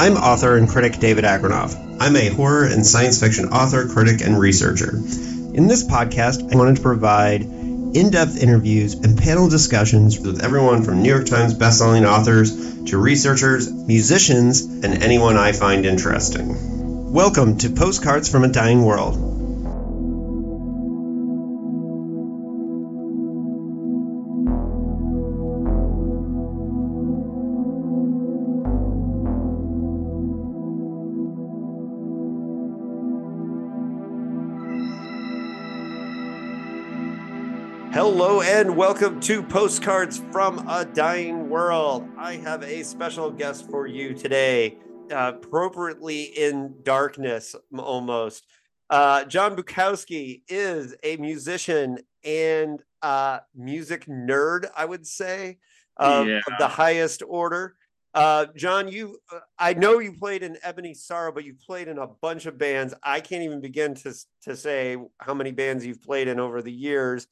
I'm author and critic David Agranoff. I'm a horror and science fiction author, critic, and researcher. In this podcast, I wanted to provide in depth interviews and panel discussions with everyone from New York Times bestselling authors to researchers, musicians, and anyone I find interesting. Welcome to Postcards from a Dying World. And welcome to Postcards from a Dying World. I have a special guest for you today, uh, appropriately in darkness almost. Uh, John Bukowski is a musician and uh, music nerd, I would say, yeah. of the highest order. Uh, John, you, uh, I know you played in Ebony Sorrow, but you've played in a bunch of bands. I can't even begin to to say how many bands you've played in over the years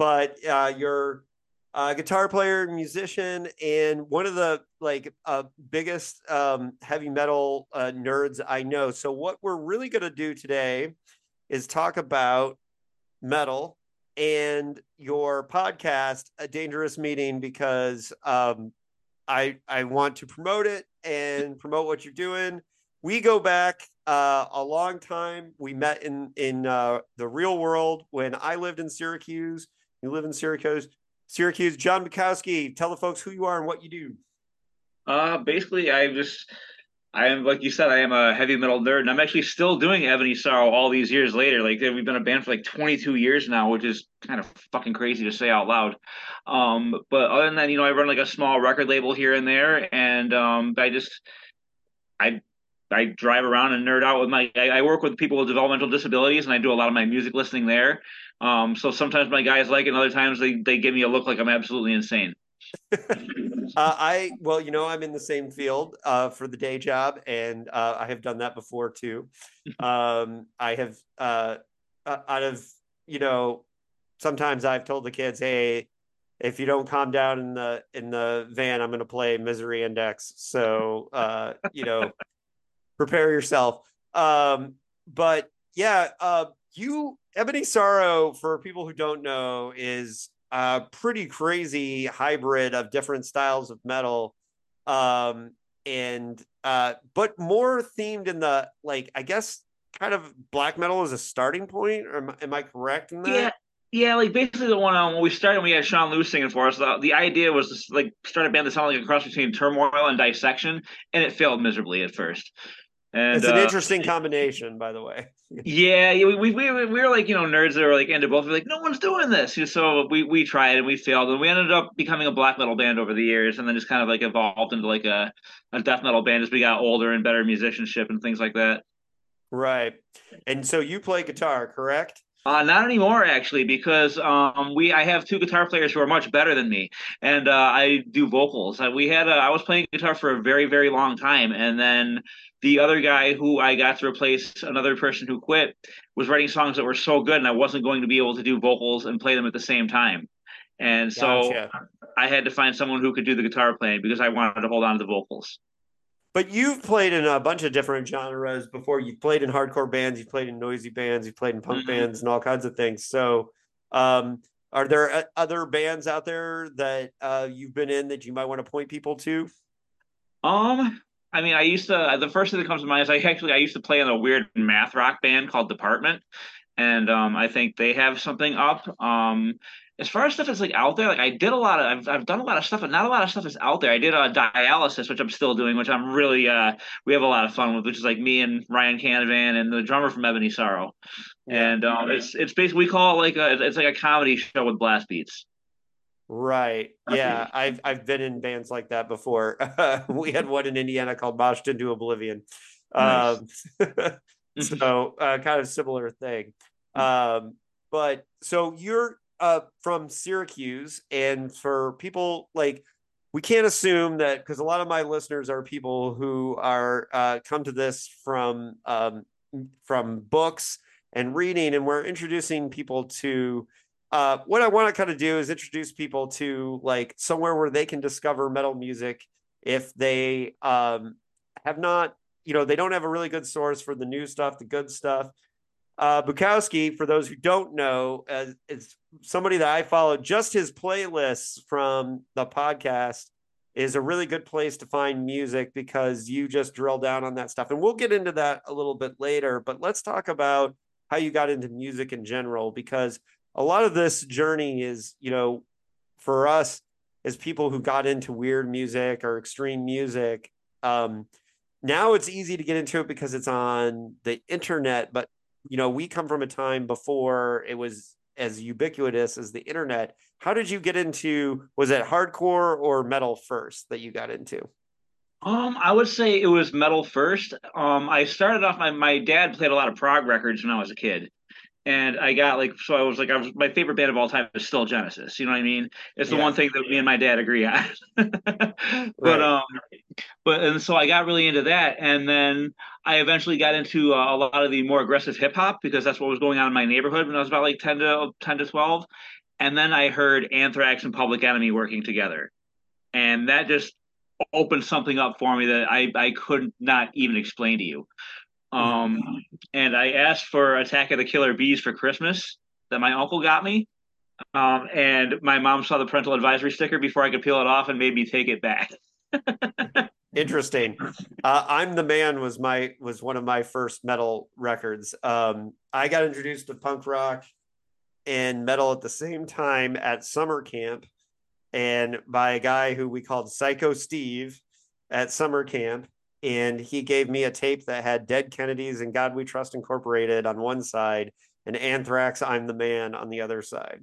but uh, you're a guitar player, musician, and one of the like uh, biggest um, heavy metal uh, nerds I know. So what we're really going to do today is talk about metal and your podcast, A Dangerous Meeting, because um, I I want to promote it and promote what you're doing. We go back uh, a long time. We met in in uh, the real world when I lived in Syracuse you live in Syracuse. Syracuse. John Bukowski, tell the folks who you are and what you do. Uh, basically, I just, I am like you said, I am a heavy metal nerd, and I'm actually still doing Ebony Sorrow all these years later. Like we've been a band for like 22 years now, which is kind of fucking crazy to say out loud. Um, but other than that, you know, I run like a small record label here and there, and um, I just, I I drive around and nerd out with my. I, I, work with people with developmental disabilities, and I do a lot of my music listening there. Um, so sometimes my guys like it, and other times they they give me a look like I'm absolutely insane. uh, I well, you know, I'm in the same field uh, for the day job, and uh, I have done that before too. Um, I have uh, out of you know, sometimes I've told the kids, "Hey, if you don't calm down in the in the van, I'm going to play Misery Index." So uh, you know prepare yourself. Um, but yeah, uh, you Ebony Sorrow, for people who don't know, is a pretty crazy hybrid of different styles of metal. Um, and uh, but more themed in the like, I guess kind of black metal as a starting point. Or am, am I correct in that? Yeah. Yeah, like basically the one um, when we started, we had Sean Lewis singing for us. The, the idea was to like start a band that sounded like a cross between Turmoil and Dissection, and it failed miserably at first. And it's an uh, interesting combination, by the way. yeah, we, we we we were like you know nerds that were like into both. We're like, no one's doing this. So we we tried and we failed, and we ended up becoming a black metal band over the years, and then just kind of like evolved into like a a death metal band as we got older and better musicianship and things like that. Right. And so you play guitar, correct? Uh, not anymore, actually, because um, we I have two guitar players who are much better than me, and uh, I do vocals. Uh, we had a, I was playing guitar for a very very long time, and then the other guy who I got to replace another person who quit was writing songs that were so good, and I wasn't going to be able to do vocals and play them at the same time. And so gotcha. I had to find someone who could do the guitar playing because I wanted to hold on to the vocals. But you've played in a bunch of different genres before. You've played in hardcore bands, you've played in noisy bands, you've played in punk mm-hmm. bands, and all kinds of things. So, um, are there uh, other bands out there that uh, you've been in that you might want to point people to? Um, I mean, I used to. The first thing that comes to mind is I actually I used to play in a weird math rock band called Department, and um, I think they have something up. Um, as far as stuff that's like out there, like I did a lot of, I've, I've done a lot of stuff, but not a lot of stuff is out there. I did a dialysis, which I'm still doing, which I'm really, uh, we have a lot of fun with, which is like me and Ryan Canavan and the drummer from Ebony Sorrow, yeah. and um, it's it's basically we call it like a, it's like a comedy show with blast beats. Right. Yeah. I've I've been in bands like that before. we had one in Indiana called Moshed into Oblivion. Nice. Um, so uh, kind of similar thing. Um, but so you're uh, from Syracuse, and for people like we can't assume that because a lot of my listeners are people who are uh, come to this from um, from books and reading, and we're introducing people to uh, what I want to kind of do is introduce people to like somewhere where they can discover metal music if they um, have not, you know, they don't have a really good source for the new stuff, the good stuff. Uh, Bukowski, for those who don't know, uh, is somebody that I follow. Just his playlists from the podcast is a really good place to find music because you just drill down on that stuff. And we'll get into that a little bit later. But let's talk about how you got into music in general, because a lot of this journey is, you know, for us as people who got into weird music or extreme music. Um, now it's easy to get into it because it's on the internet, but you know, we come from a time before it was as ubiquitous as the internet. How did you get into was it hardcore or metal first that you got into? Um, I would say it was metal first. Um, I started off my my dad played a lot of prog records when I was a kid and I got like so I was like I was my favorite band of all time is still Genesis. You know what I mean? It's the yeah. one thing that me and my dad agree on. but right. um but and so I got really into that and then I eventually got into uh, a lot of the more aggressive hip hop because that's what was going on in my neighborhood when I was about like 10 to 10 to 12 and then I heard Anthrax and Public Enemy working together. And that just opened something up for me that I I could not even explain to you. Um, and I asked for Attack of the Killer B's for Christmas that my uncle got me. Um, and my mom saw the parental advisory sticker before I could peel it off and made me take it back. Interesting. Uh, I'm the man was my was one of my first metal records. Um, I got introduced to punk rock and metal at the same time at summer camp, and by a guy who we called Psycho Steve at summer camp and he gave me a tape that had Dead Kennedys In God We Trust Incorporated on one side and Anthrax I'm the Man on the other side.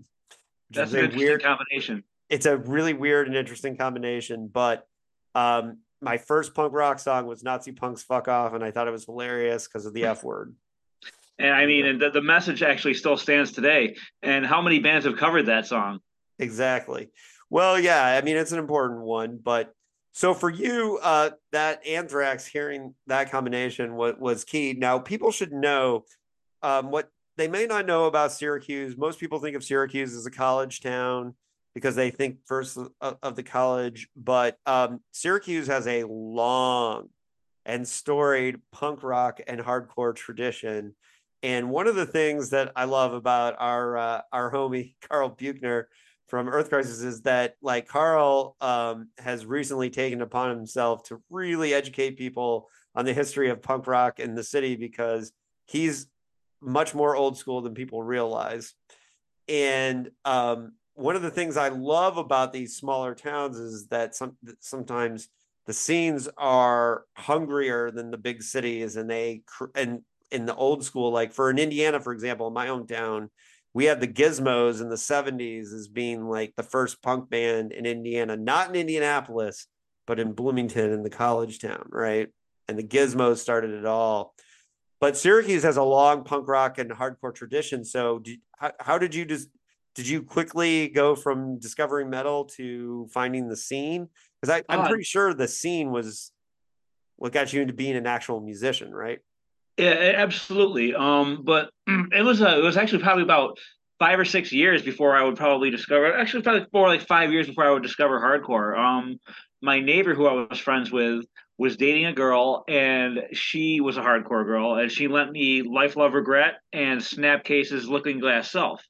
That's a weird combination. It's a really weird and interesting combination, but um, my first punk rock song was Nazi Punks Fuck Off, and I thought it was hilarious because of the F word. And I mean, and the, the message actually still stands today. And how many bands have covered that song? Exactly. Well, yeah, I mean, it's an important one, but so for you, uh, that Anthrax, hearing that combination was, was key. Now, people should know um, what they may not know about Syracuse. Most people think of Syracuse as a college town because they think first of, of the college, but um, Syracuse has a long and storied punk rock and hardcore tradition. And one of the things that I love about our uh, our homie Karl Buechner from Earth Crisis is that like Karl um, has recently taken upon himself to really educate people on the history of punk rock in the city because he's much more old school than people realize. And um, one of the things I love about these smaller towns is that some sometimes the scenes are hungrier than the big cities, and they and in the old school, like for in Indiana, for example, my own town, we had the Gizmos in the 70s as being like the first punk band in Indiana, not in Indianapolis, but in Bloomington in the college town, right? And the Gizmos started it all. But Syracuse has a long punk rock and hardcore tradition. So, did, how, how did you just did you quickly go from discovering metal to finding the scene? Because I'm uh, pretty sure the scene was what got you into being an actual musician, right? Yeah, absolutely. Um, but it was a, it was actually probably about five or six years before I would probably discover. Actually, probably more like five years before I would discover hardcore. Um, my neighbor who I was friends with was dating a girl, and she was a hardcore girl, and she lent me Life, Love, Regret and Snapcase's Looking Glass Self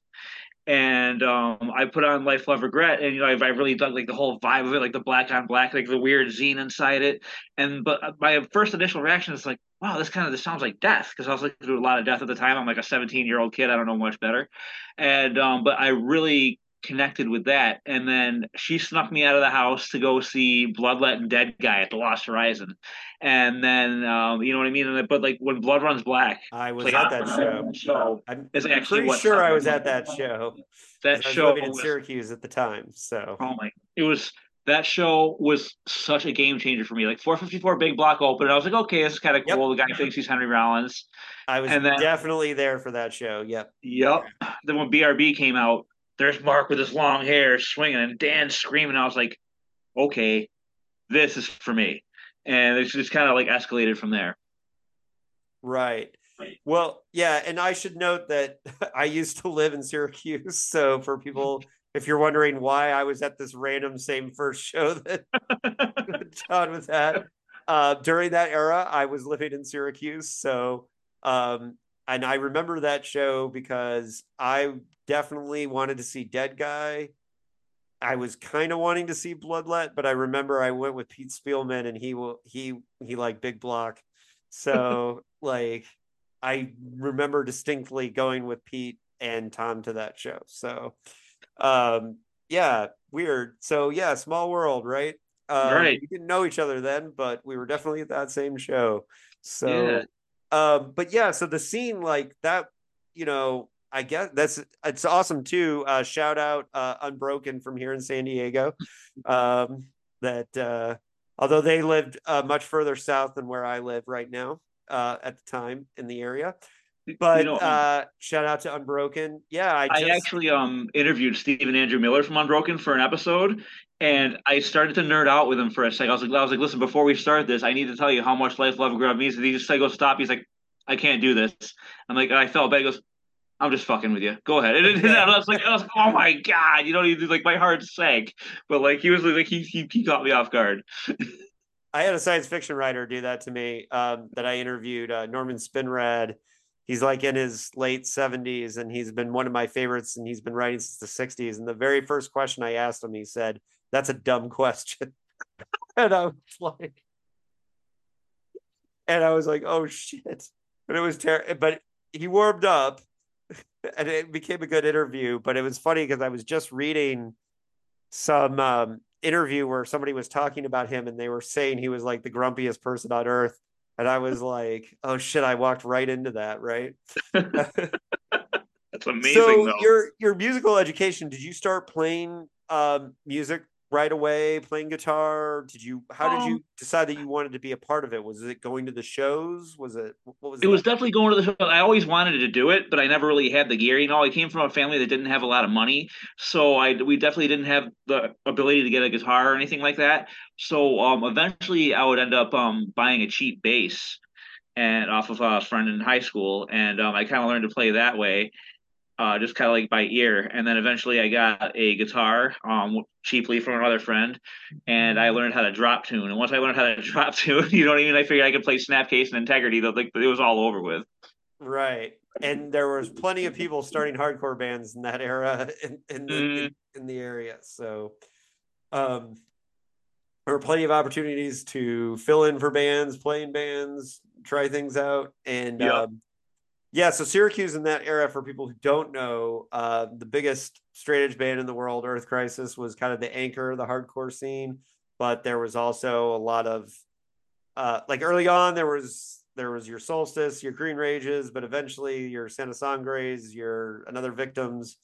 and um, I put on Life, Love, Regret, and you know I, I, really dug like the whole vibe of it, like the black on black, like the weird zine inside it. And but my first initial reaction is like, wow, this kind of this sounds like death because I was listening to a lot of death at the time. I'm like a 17 year old kid, I don't know much better, and um, but I really connected with that. And then she snuck me out of the house to go see Bloodlet and Dead Guy at the Lost Horizon. And then, um, you know what I mean? But like when Blood Runs Black, I was like, at that show. show I'm pretty sure I was at that show. That show was in Syracuse at the time. So, oh my, it was that show was such a game changer for me. Like 454 big block open. I was like, okay, this is kind of cool. Yep. The guy thinks he's Henry Rollins. I was and then, definitely there for that show. Yep. Yep. Then when BRB came out, there's Mark with his long hair swinging and Dan screaming. I was like, okay, this is for me. And it's just kind of like escalated from there. Right. Well, yeah. And I should note that I used to live in Syracuse. So for people, if you're wondering why I was at this random same first show that John was at, uh, during that era, I was living in Syracuse, so um, and I remember that show because I definitely wanted to see Dead Guy. I was kind of wanting to see Bloodlet, but I remember I went with Pete Spielman and he will he he liked Big Block. So like I remember distinctly going with Pete and Tom to that show. So um yeah, weird. So yeah, small world, right? Um, Right. We didn't know each other then, but we were definitely at that same show. So Yeah. um, but yeah, so the scene like that, you know, I guess that's it's awesome too. Uh, shout out uh, Unbroken from here in San Diego. Um, that uh, although they lived uh, much further south than where I live right now uh, at the time in the area. But you know, um, uh, shout out to Unbroken. Yeah, I, I actually um interviewed Stephen Andrew Miller from Unbroken for an episode, and I started to nerd out with him for a second. I was like, I was like, listen, before we start this, I need to tell you how much life, love, and grub means. And he just said, go stop. He's like, I can't do this. I'm like, I felt bad. He goes, I'm just fucking with you. Go ahead. And, and I was like, I was like, oh my god, you know, he like my heart sank. But like he was like he he, he caught me off guard. I had a science fiction writer do that to me um, that I interviewed, uh, Norman Spinrad. He's like in his late 70s and he's been one of my favorites and he's been writing since the 60s. And the very first question I asked him, he said, That's a dumb question. and I was like, and I was like, Oh shit. But it was terrible. But he warmed up and it became a good interview. But it was funny because I was just reading some um, interview where somebody was talking about him and they were saying he was like the grumpiest person on earth. And I was like, oh shit, I walked right into that, right? That's amazing. so though. your your musical education, did you start playing um, music right away, playing guitar? Did you how did Um, you decide that you wanted to be a part of it? Was it going to the shows? Was it what was It was definitely going to the show. I always wanted to do it, but I never really had the gear. You know, I came from a family that didn't have a lot of money, so I we definitely didn't have the ability to get a guitar or anything like that. So um, eventually, I would end up um, buying a cheap bass and off of a friend in high school, and um, I kind of learned to play that way. Uh, just kind of like by ear, and then eventually I got a guitar um, cheaply from another friend, and I learned how to drop tune. And once I learned how to drop tune, you know what I mean. I figured I could play Snapcase and Integrity. Though, like it was all over with. Right. And there was plenty of people starting hardcore bands in that era in, in the Mm. in, in the area. So um there were plenty of opportunities to fill in for bands, playing bands, try things out. And Yeah. um yeah, so Syracuse in that era, for people who don't know, uh, the biggest straight edge band in the world, Earth Crisis, was kind of the anchor of the hardcore scene. But there was also a lot of uh, like early on there was there was your solstice your green rages but eventually your santa sangres your another victims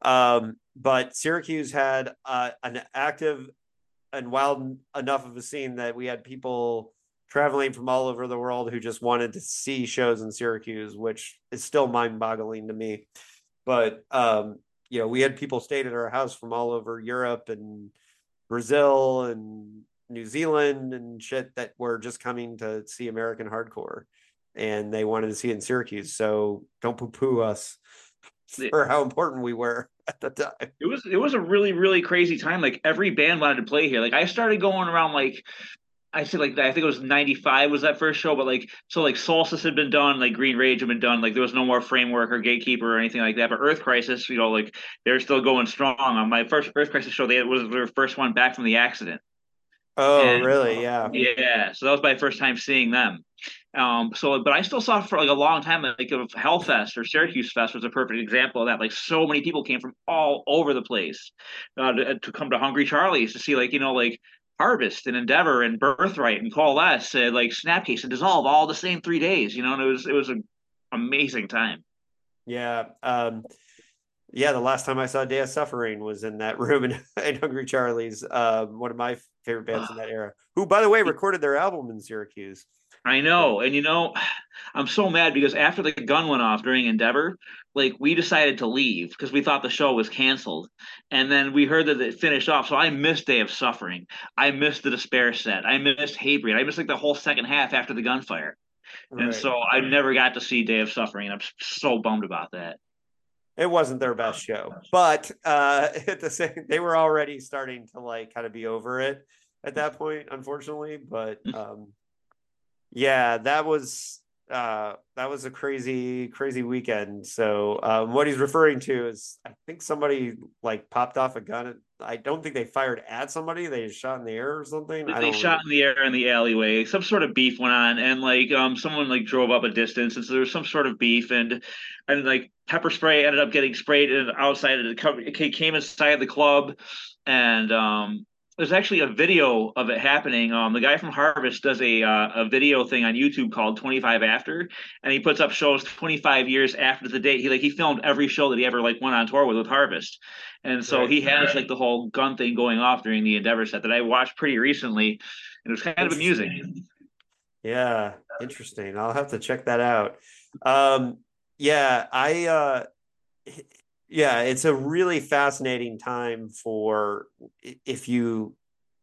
um, but syracuse had uh, an active and wild enough of a scene that we had people traveling from all over the world who just wanted to see shows in syracuse which is still mind-boggling to me but um, you know we had people stayed at our house from all over europe and brazil and New Zealand and shit that were just coming to see American hardcore and they wanted to see it in Syracuse. So don't poo poo us for how important we were at the time. It was it was a really really crazy time. Like every band wanted to play here. Like I started going around like I said like I think it was '95 was that first show, but like so like Solstice had been done, like Green Rage had been done. Like there was no more Framework or Gatekeeper or anything like that. But Earth Crisis, you know, like they're still going strong. On my first Earth Crisis show, they was their first one back from the accident. Oh, And- really? Yeah. Yeah, so that was my first time seeing them. Um, so, but I still saw for like a long time, like of Hellfest or Syracuse Fest was a perfect example of that. Like, so many people came from all over the place uh, to, to come to Hungry Charlie's to see, like, you know, like Harvest and Endeavor and Birthright and Coalesce and like Snapcase and Dissolve all the same three days. You know, and it was it was an amazing time. Yeah. Um, yeah, the last time I saw Day of Suffering was in that room in, in Hungry Charlie's, um, one of my favorite bands in that era, who, by the way, recorded their album in Syracuse. I know. And you know, I'm so mad because after the gun went off during Endeavor, like we decided to leave because we thought the show was canceled. And then we heard that it finished off. So I missed Day of Suffering. I missed the Despair set. I missed Hatebreed. I missed like the whole second half after the gunfire. And so I never got to see Day of Suffering. And I'm so bummed about that. it wasn't their best show, but uh, at the same, they were already starting to like kind of be over it at that point, unfortunately. But um, yeah, that was uh, that was a crazy, crazy weekend. So um, what he's referring to is, I think somebody like popped off a gun. I don't think they fired at somebody. They shot in the air or something. They shot in the air in the alleyway. Some sort of beef went on, and like um, someone like drove up a distance, and so there was some sort of beef, and and like pepper spray ended up getting sprayed and outside of the it came inside the club, and um, there's actually a video of it happening. Um, the guy from Harvest does a uh, a video thing on YouTube called 25 After, and he puts up shows 25 years after the date. He like he filmed every show that he ever like went on tour with with Harvest, and so right, he has right. like the whole gun thing going off during the Endeavor set that I watched pretty recently, and it was kind of amusing. Yeah, interesting. I'll have to check that out. Um, yeah, I uh, yeah it's a really fascinating time for if you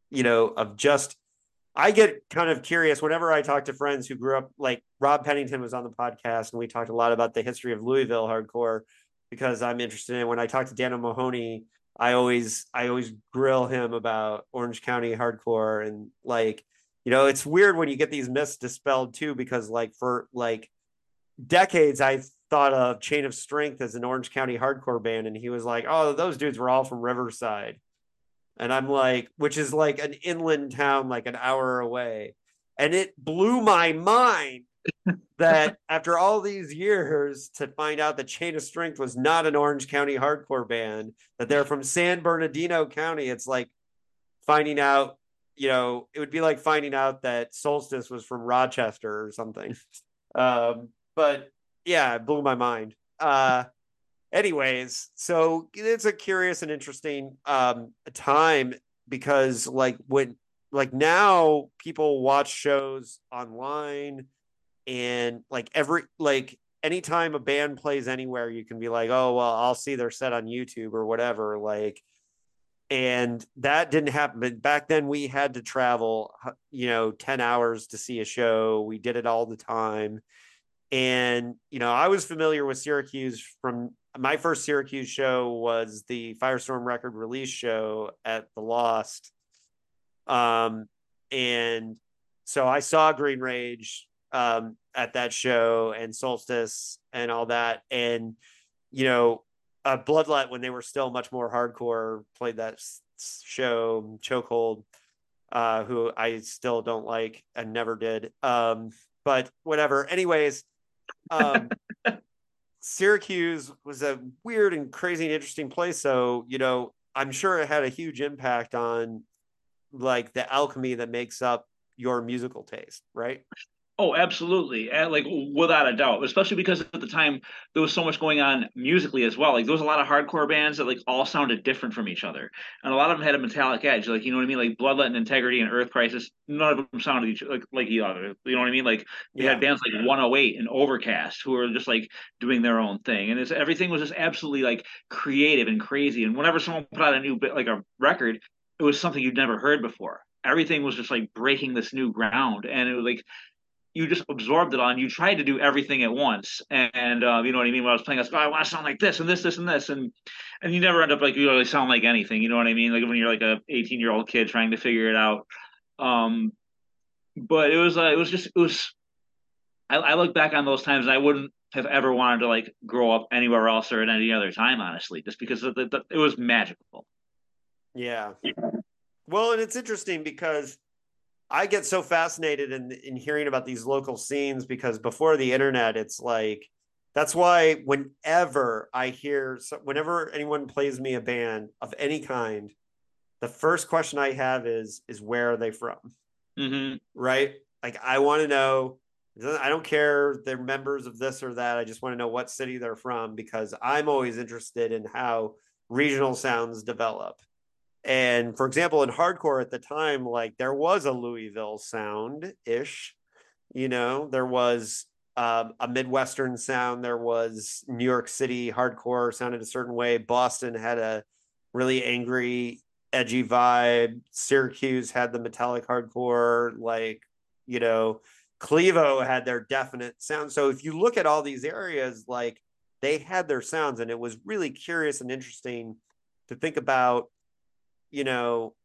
you know of just i get kind of curious whenever i talk to friends who grew up like rob pennington was on the podcast and we talked a lot about the history of louisville hardcore because i'm interested in when i talk to daniel mahoney i always i always grill him about orange county hardcore and like you know it's weird when you get these myths dispelled too because like for like decades i thought of Chain of Strength as an Orange County hardcore band, and he was like, "Oh, those dudes were all from Riverside," and I'm like, which is like an inland town, like an hour away, and it blew my mind that after all these years to find out that Chain of Strength was not an Orange County hardcore band, that they're from San Bernardino County. It's like finding out, you know, it would be like finding out that Solstice was from Rochester or something. Um, but yeah, it blew my mind. Uh, anyways, so it's a curious and interesting um time because like when like now people watch shows online and like every like anytime a band plays anywhere you can be like oh well i'll see their set on youtube or whatever like and that didn't happen but back then we had to travel you know 10 hours to see a show we did it all the time and, you know, I was familiar with Syracuse from my first Syracuse show was the Firestorm record release show at the Lost. Um, and so I saw Green Rage um, at that show and Solstice and all that. And, you know, uh, Bloodlet, when they were still much more hardcore, played that show, Chokehold, uh, who I still don't like and never did. Um, but whatever. Anyways, um, Syracuse was a weird and crazy and interesting place. So, you know, I'm sure it had a huge impact on like the alchemy that makes up your musical taste, right? Oh, absolutely. And like without a doubt, especially because at the time there was so much going on musically as well. Like there was a lot of hardcore bands that like all sounded different from each other. And a lot of them had a metallic edge. Like, you know what I mean? Like Bloodlet and Integrity and Earth Crisis, none of them sounded each like like each other. You know what I mean? Like you yeah. had bands like 108 and Overcast who were just like doing their own thing. And it's everything was just absolutely like creative and crazy. And whenever someone put out a new bit like a record, it was something you'd never heard before. Everything was just like breaking this new ground. And it was like you just absorbed it on. You tried to do everything at once, and, and uh, you know what I mean. When I was playing, I was like, oh, I want to sound like this and this, this and this, and and you never end up like you really sound like anything. You know what I mean? Like when you're like a 18 year old kid trying to figure it out. Um, but it was uh, it was just it was. I, I look back on those times, and I wouldn't have ever wanted to like grow up anywhere else or at any other time, honestly, just because the, the, it was magical. Yeah. Well, and it's interesting because I get so fascinated in in hearing about these local scenes because before the internet, it's like that's why whenever I hear whenever anyone plays me a band of any kind, the first question I have is is where are they from? Mm-hmm. Right? Like I want to know. I don't care they're members of this or that. I just want to know what city they're from because I'm always interested in how regional sounds develop. And for example, in hardcore at the time, like there was a Louisville sound ish, you know, there was um, a Midwestern sound, there was New York City hardcore sounded a certain way. Boston had a really angry, edgy vibe. Syracuse had the metallic hardcore, like, you know, Clevo had their definite sound. So if you look at all these areas, like they had their sounds, and it was really curious and interesting to think about you know,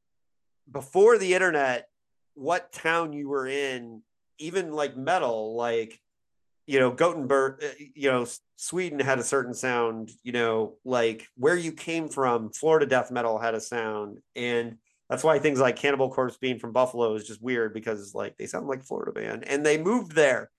before the internet, what town you were in, even like metal, like you know, Gothenburg, uh, you know, Sweden had a certain sound, you know, like where you came from, Florida death metal had a sound. And that's why things like Cannibal Corpse being from Buffalo is just weird because like they sound like Florida band and they moved there.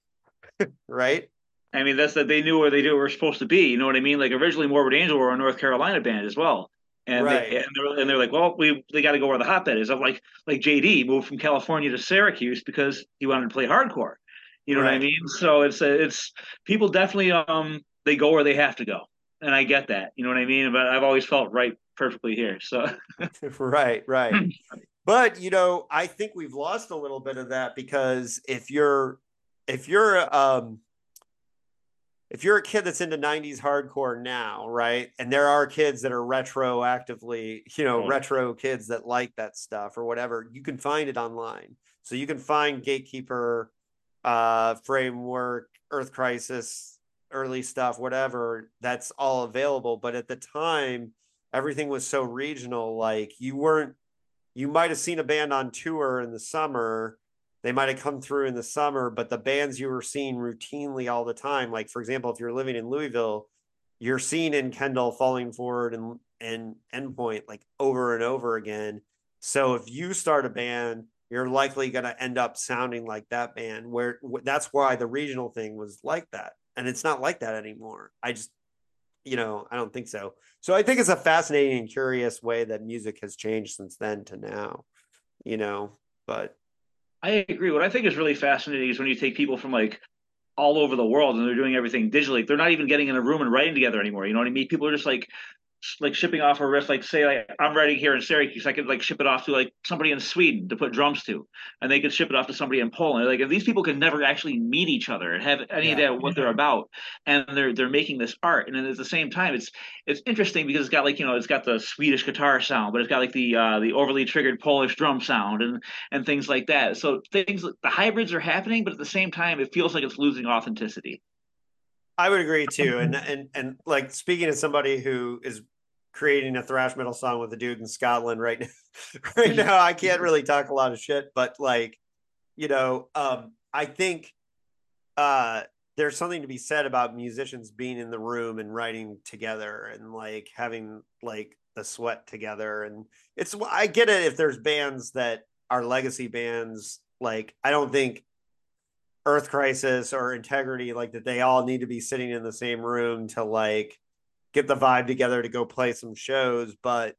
right. I mean, that's that they knew where they were supposed to be. You know what I mean? Like originally Morbid Angel were a North Carolina band as well. And, right. they, and, they're, and they're like, well, we they got to go where the hotbed is. I'm like, like JD moved from California to Syracuse because he wanted to play hardcore. You know right. what I mean? So it's it's people definitely um they go where they have to go, and I get that. You know what I mean? But I've always felt right perfectly here. So right, right. but you know, I think we've lost a little bit of that because if you're if you're um if you're a kid that's into 90s hardcore now, right? And there are kids that are retroactively, you know, retro kids that like that stuff or whatever, you can find it online. So you can find Gatekeeper uh, framework, Earth Crisis, early stuff, whatever, that's all available. But at the time, everything was so regional. Like you weren't, you might have seen a band on tour in the summer. They might have come through in the summer, but the bands you were seeing routinely all the time, like for example, if you're living in Louisville, you're seeing Enkindel falling forward and and endpoint like over and over again. So if you start a band you're likely going to end up sounding like that band where that's why the regional thing was like that. And it's not like that anymore. I just you know i don't think so. So i think it's a fascinating and curious way that music has changed since then to now you know but i agree. What i think is really fascinating is when you take people from like all over the world and they're doing everything digitally they're not even getting in a room and writing together anymore. You know what i mean? People are just like like shipping off a riff, like say like I'm writing here in Syracuse, I could like ship it off to like somebody in Sweden to put drums to, and they could ship it off to somebody in Poland. Like if these people can never actually meet each other and have any yeah. idea what they're about, and they're they're making this art, and at the same time, it's it's interesting because it's got like you know it's got the Swedish guitar sound, but it's got like the uh, the overly triggered Polish drum sound and and things like that. So things the hybrids are happening, but at the same time, it feels like it's losing authenticity. I would agree too. And and and like speaking to somebody who is creating a thrash metal song with a dude in Scotland right now, right now, I can't really talk a lot of shit, but like, you know, um, I think uh there's something to be said about musicians being in the room and writing together and like having like the sweat together and it's I get it if there's bands that are legacy bands like I don't think Earth Crisis or Integrity, like that they all need to be sitting in the same room to like get the vibe together to go play some shows. But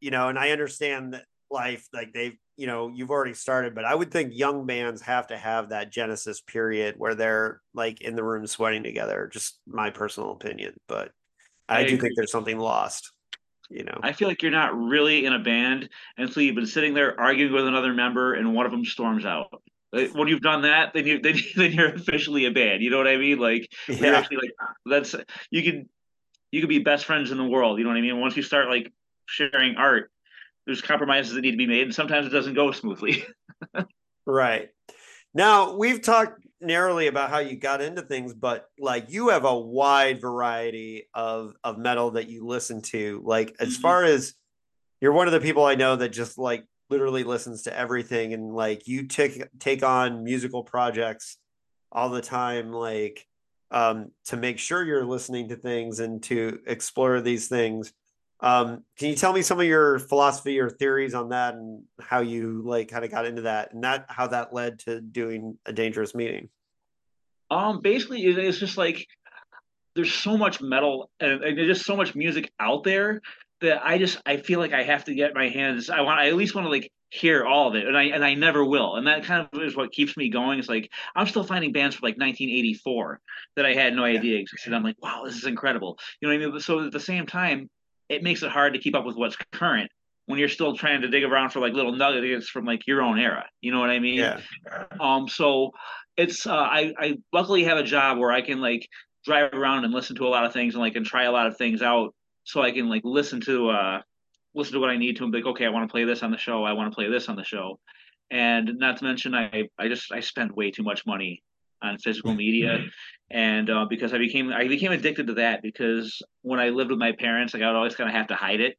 you know, and I understand that life, like they've, you know, you've already started, but I would think young bands have to have that genesis period where they're like in the room sweating together. Just my personal opinion, but I, I do think there's something lost you know i feel like you're not really in a band until you've been sitting there arguing with another member and one of them storms out when you've done that, then you then, then you're officially a band. You know what I mean? Like yeah. you're actually like that's you can you could be best friends in the world. You know what I mean? Once you start like sharing art, there's compromises that need to be made, and sometimes it doesn't go smoothly. right. Now we've talked narrowly about how you got into things, but like you have a wide variety of of metal that you listen to. Like as mm-hmm. far as you're one of the people I know that just like literally listens to everything and like you take take on musical projects all the time like um to make sure you're listening to things and to explore these things. Um can you tell me some of your philosophy or theories on that and how you like kind of got into that and that how that led to doing a dangerous meeting? Um basically it's just like there's so much metal and, and there's just so much music out there that I just I feel like I have to get my hands. I want I at least want to like hear all of it, and I and I never will. And that kind of is what keeps me going. It's like I'm still finding bands from like 1984 that I had no idea existed. I'm like, wow, this is incredible. You know what I mean? So at the same time, it makes it hard to keep up with what's current when you're still trying to dig around for like little nuggets from like your own era. You know what I mean? Yeah. Um. So it's uh, I I luckily have a job where I can like drive around and listen to a lot of things and like and try a lot of things out so I can like listen to uh listen to what I need to and be like, okay, I want to play this on the show. I want to play this on the show. And not to mention, I I just I spend way too much money on physical media, and uh, because I became I became addicted to that because when I lived with my parents, like I would always kind of have to hide it,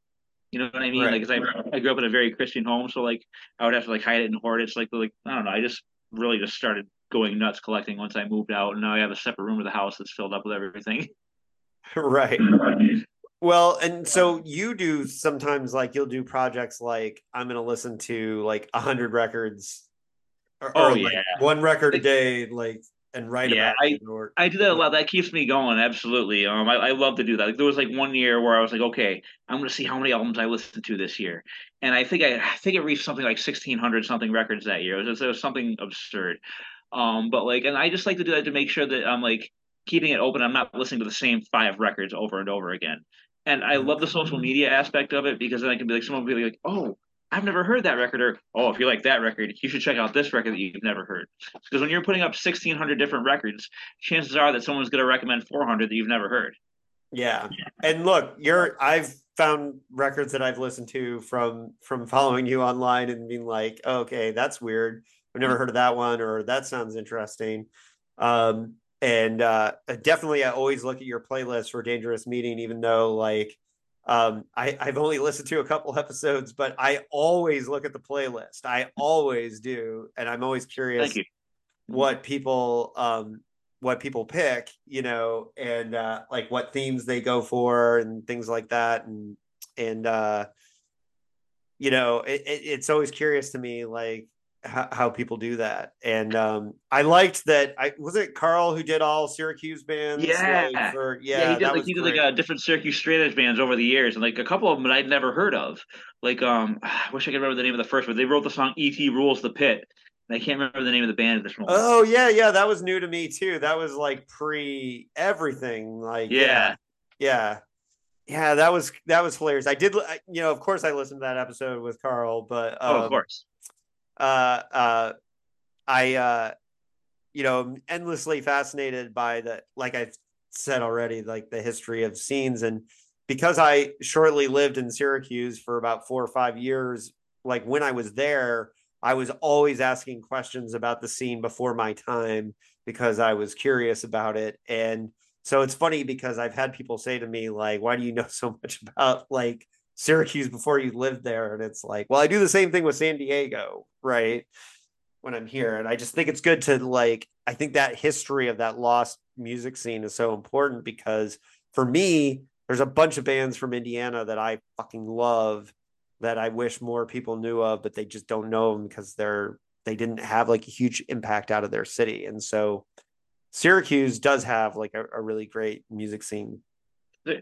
You know what I mean? Right. Like, cause I I grew up in a very Christian home, so like I would have to like hide it and hoard it. It's like like I don't know. I just really just started going nuts collecting once I moved out, and now I have a separate room of the house that's filled up with everything. right. Well, and so you do sometimes like you'll do projects like I'm going to listen to like a hundred records, or, oh or, yeah, like one record a day, like and write yeah, about I, it. Or, I do that a lot. That keeps me going. Absolutely. Um, I, I love to do that. Like there was like one year where I was like, okay, I'm going to see how many albums I listened to this year, and I think I, I think it reached something like 1600 something records that year. It was, it was something absurd. Um, but like, and I just like to do that to make sure that I'm like keeping it open. I'm not listening to the same five records over and over again. And I love the social media aspect of it because then I can be like, someone will be like, oh, I've never heard that record, or oh, if you like that record, you should check out this record that you've never heard. Because when you're putting up 1,600 different records, chances are that someone's going to recommend 400 that you've never heard. Yeah, and look, you're I've found records that I've listened to from from following you online and being like, oh, okay, that's weird. I've never heard of that one, or that sounds interesting. Um, and uh, definitely, I always look at your playlist for Dangerous Meeting, even though like um, I, I've only listened to a couple episodes, but I always look at the playlist. I always do, and I'm always curious what people um, what people pick, you know, and uh, like what themes they go for and things like that, and and uh, you know, it, it, it's always curious to me, like how, how people do that. And um, I liked that. I was it Karl who did all Syracuse bands. Yeah, like, for, yeah, yeah. He did like he did like uh, different Syracuse straight edge bands over the years, and like a couple of them I'd never heard of. Like um, I wish I could remember the name of the first, but they wrote the song "E.T. Rules the Pit." And I can't remember the name of the band at this moment. Oh yeah, yeah, that was new to me too. That was like pre everything. Like yeah. yeah, yeah, yeah. That was that was hilarious. I did, you know, of course, I listened to that episode with Karl, but um, oh, of um, course uh, uh, I, uh, you know, endlessly fascinated by the, like I've said already, like the history of scenes. And because I shortly lived in Syracuse for about four or five years, like when I was there, I was always asking questions about the scene before my time because I was curious about it. And so it's funny because I've had people say to me, like, why do you know so much about like Syracuse before you lived there. And it's like, well, I do the same thing with San Diego, right? When I'm here. And I just think it's good to like, I think that history of that lost music scene is so important because for me, there's a bunch of bands from Indiana that I fucking love that I wish more people knew of, but they just don't know them because they're they didn't have like a huge impact out of their city. And so Syracuse does have like a, a really great music scene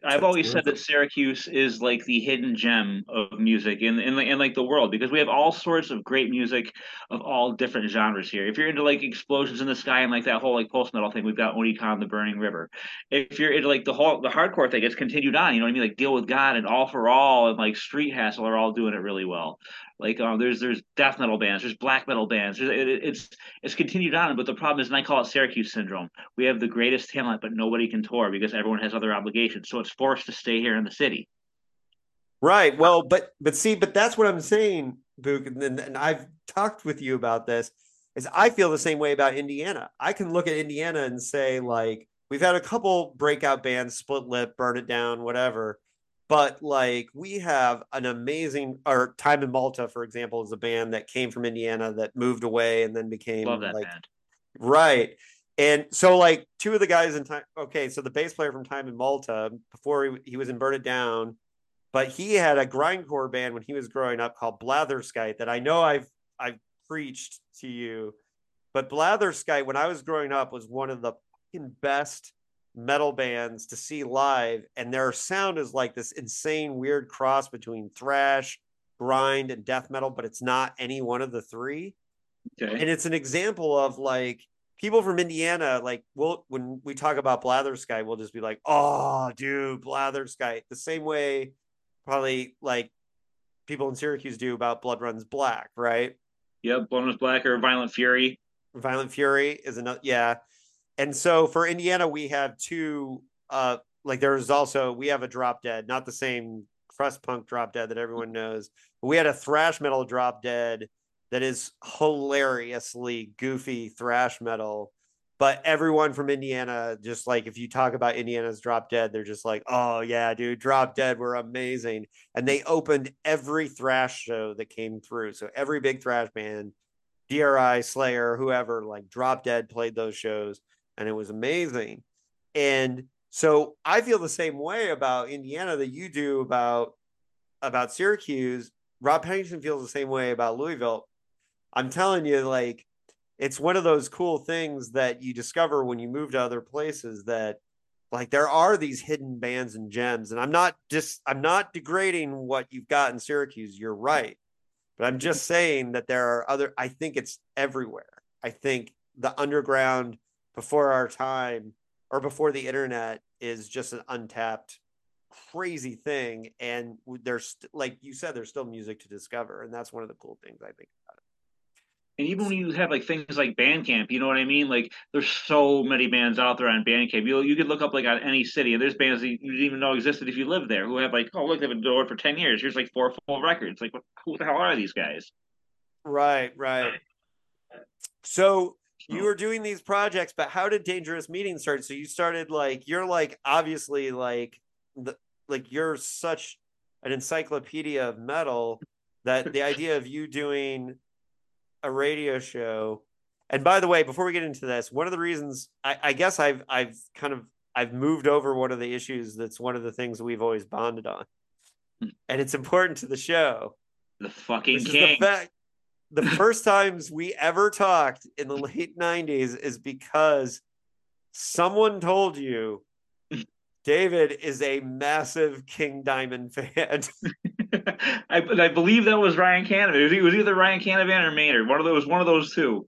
I've always said that Syracuse is like the hidden gem of music in, in in like the world because we have all sorts of great music of all different genres here. If you're into like explosions in the sky and like that whole like post metal thing, we've got Oni Khan, The Burning River. If you're into like the whole the hardcore thing, it's continued on. You know what I mean? Like Deal with God and All for All and like Street Hassle are all doing it really well. Like um, there's there's death metal bands, there's black metal bands. It, it, it's it's continued on, but the problem is, and I call it Syracuse syndrome. We have the greatest talent, but nobody can tour because everyone has other obligations, so it's forced to stay here in the city. Right. Well, but but see, but that's what I'm saying, Book, and, and I've talked with you about this. Is I feel the same way about Indiana. I can look at Indiana and say like we've had a couple breakout bands, Split Lip, Burn It Down, whatever but like we have an amazing or time in malta for example is a band that came from indiana that moved away and then became Love that like band. right and so like two of the guys in time okay so the bass player from time in malta before he, he was in burn it down but he had a grindcore band when he was growing up called blatherskite that i know i've i've preached to you but blatherskite when i was growing up was one of the best metal bands to see live, and their sound is like this insane, weird cross between thrash, grind, and death metal, but it's not any one of the three. Okay. And it's an example of like people from Indiana, like we'll when we talk about Blatherskite, we'll just be like, oh, dude, Blatherskite. The same way probably like people in Syracuse do about Blood Runs Black, right? Yep, Blood Runs Black or Violent Fury. Violent Fury is another yeah and so for Indiana, we have two. Uh, like there's also we have a drop dead, not the same crust punk drop dead that everyone knows. But we had a thrash metal drop dead that is hilariously goofy thrash metal. but everyone from Indiana, just like if you talk about Indiana's Drop Dead, they're just like, oh yeah, dude, Drop Dead were amazing. And they opened every thrash show that came through. So every big thrash band, DRI, Slayer, whoever, like Drop Dead played those shows, and it was amazing. And so I feel the same way about Indiana that you do about about Syracuse. Rob Pennington feels the same way about Louisville. I'm telling you, like it's one of those cool things that you discover when you move to other places that like there are these hidden bands and gems and i'm not just i'm not degrading what you've got in syracuse you're right but i'm just saying that there are other i think it's everywhere i think the underground before our time or before the internet is just an untapped crazy thing and there's like you said there's still music to discover and that's one of the cool things i think about it and even when you have like things like Bandcamp, you know what I mean? Like there's so many bands out there on Bandcamp. You you could look up like on any city, and there's bands that you didn't even know existed if you lived there who have like, oh look, they've been doing it for ten years. Here's like four full records. Like, what, who the hell are these guys? Right, right. So you were doing these projects, but how did Dangerous Meetings start? So you started like you're like obviously like the like you're such an encyclopedia of metal that the idea of you doing a radio show. And by the way, before we get into this, one of the reasons I, I guess I've I've kind of I've moved over one of the issues that's one of the things we've always bonded on, hmm. and it's important to the show. The fucking king. The, fact, the first times we ever talked in the late '90s is because someone told you David is a massive King Diamond fan. I, I believe that was Ryan Canavan. It was, it was either Ryan Canavan or Maynard. One of those, one of those two.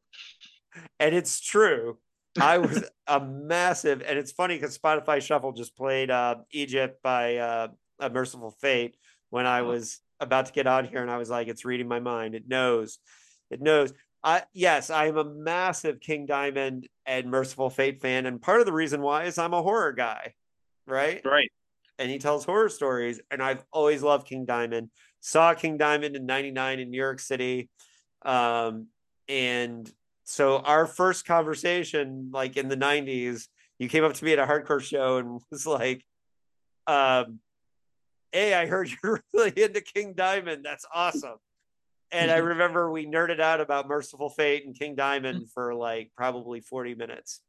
And it's true. I was a massive, and it's funny because Spotify Shuffle just played uh, Egypt by uh, A Mercyful Fate when I was about to get on here, and I was like, "It's reading my mind. It knows, it knows." I yes, I am a massive King Diamond and Mercyful Fate fan, and part of the reason why is I'm a horror guy, right? Right and he tells horror stories. And I've always loved King Diamond. Saw King Diamond in '99 in New York City, um, and so our first conversation, like in the '90s, you came up to me at a hardcore show and was like, um, "Hey, I heard you're really into King Diamond. That's awesome." and I remember we nerded out about Mercyful Fate and King Diamond for like probably 40 minutes.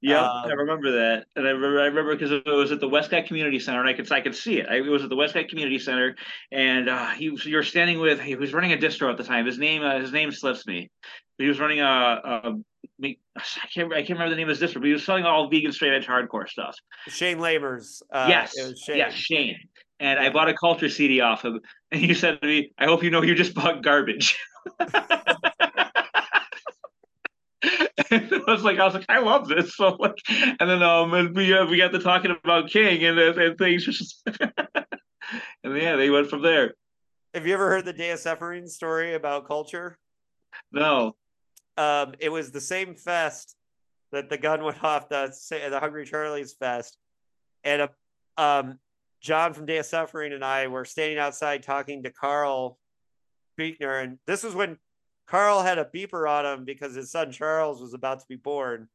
Yeah, um, I remember that. And I remember I remember because it was at the Westcott Community Center and I could I could see it. I, it was at the Westcott Community Center and uh, he was you were standing with he was running a distro at the time. His name uh, his name slips me. He was running a, a I can't I can't remember the name of his distro, but he was selling all vegan straight edge hardcore stuff. Shane Labors. Uh, yes. Shane. Yes, Shane and I bought a culture CD off him, and he said to me, "I hope you know you just bought garbage." I was like, I was like, I love this. So like, and then um, and we uh, we got to talking about King and uh, and things, just and yeah, they went from there. Have you ever heard the Day of Suffering story about culture? No. Um, it was the same fest that the gun went off the the Hungry Charlie's fest, and a um John from Day of Suffering and I were standing outside talking to Karl Buechner. And this was when Karl had a beeper on him because his son Charles was about to be born.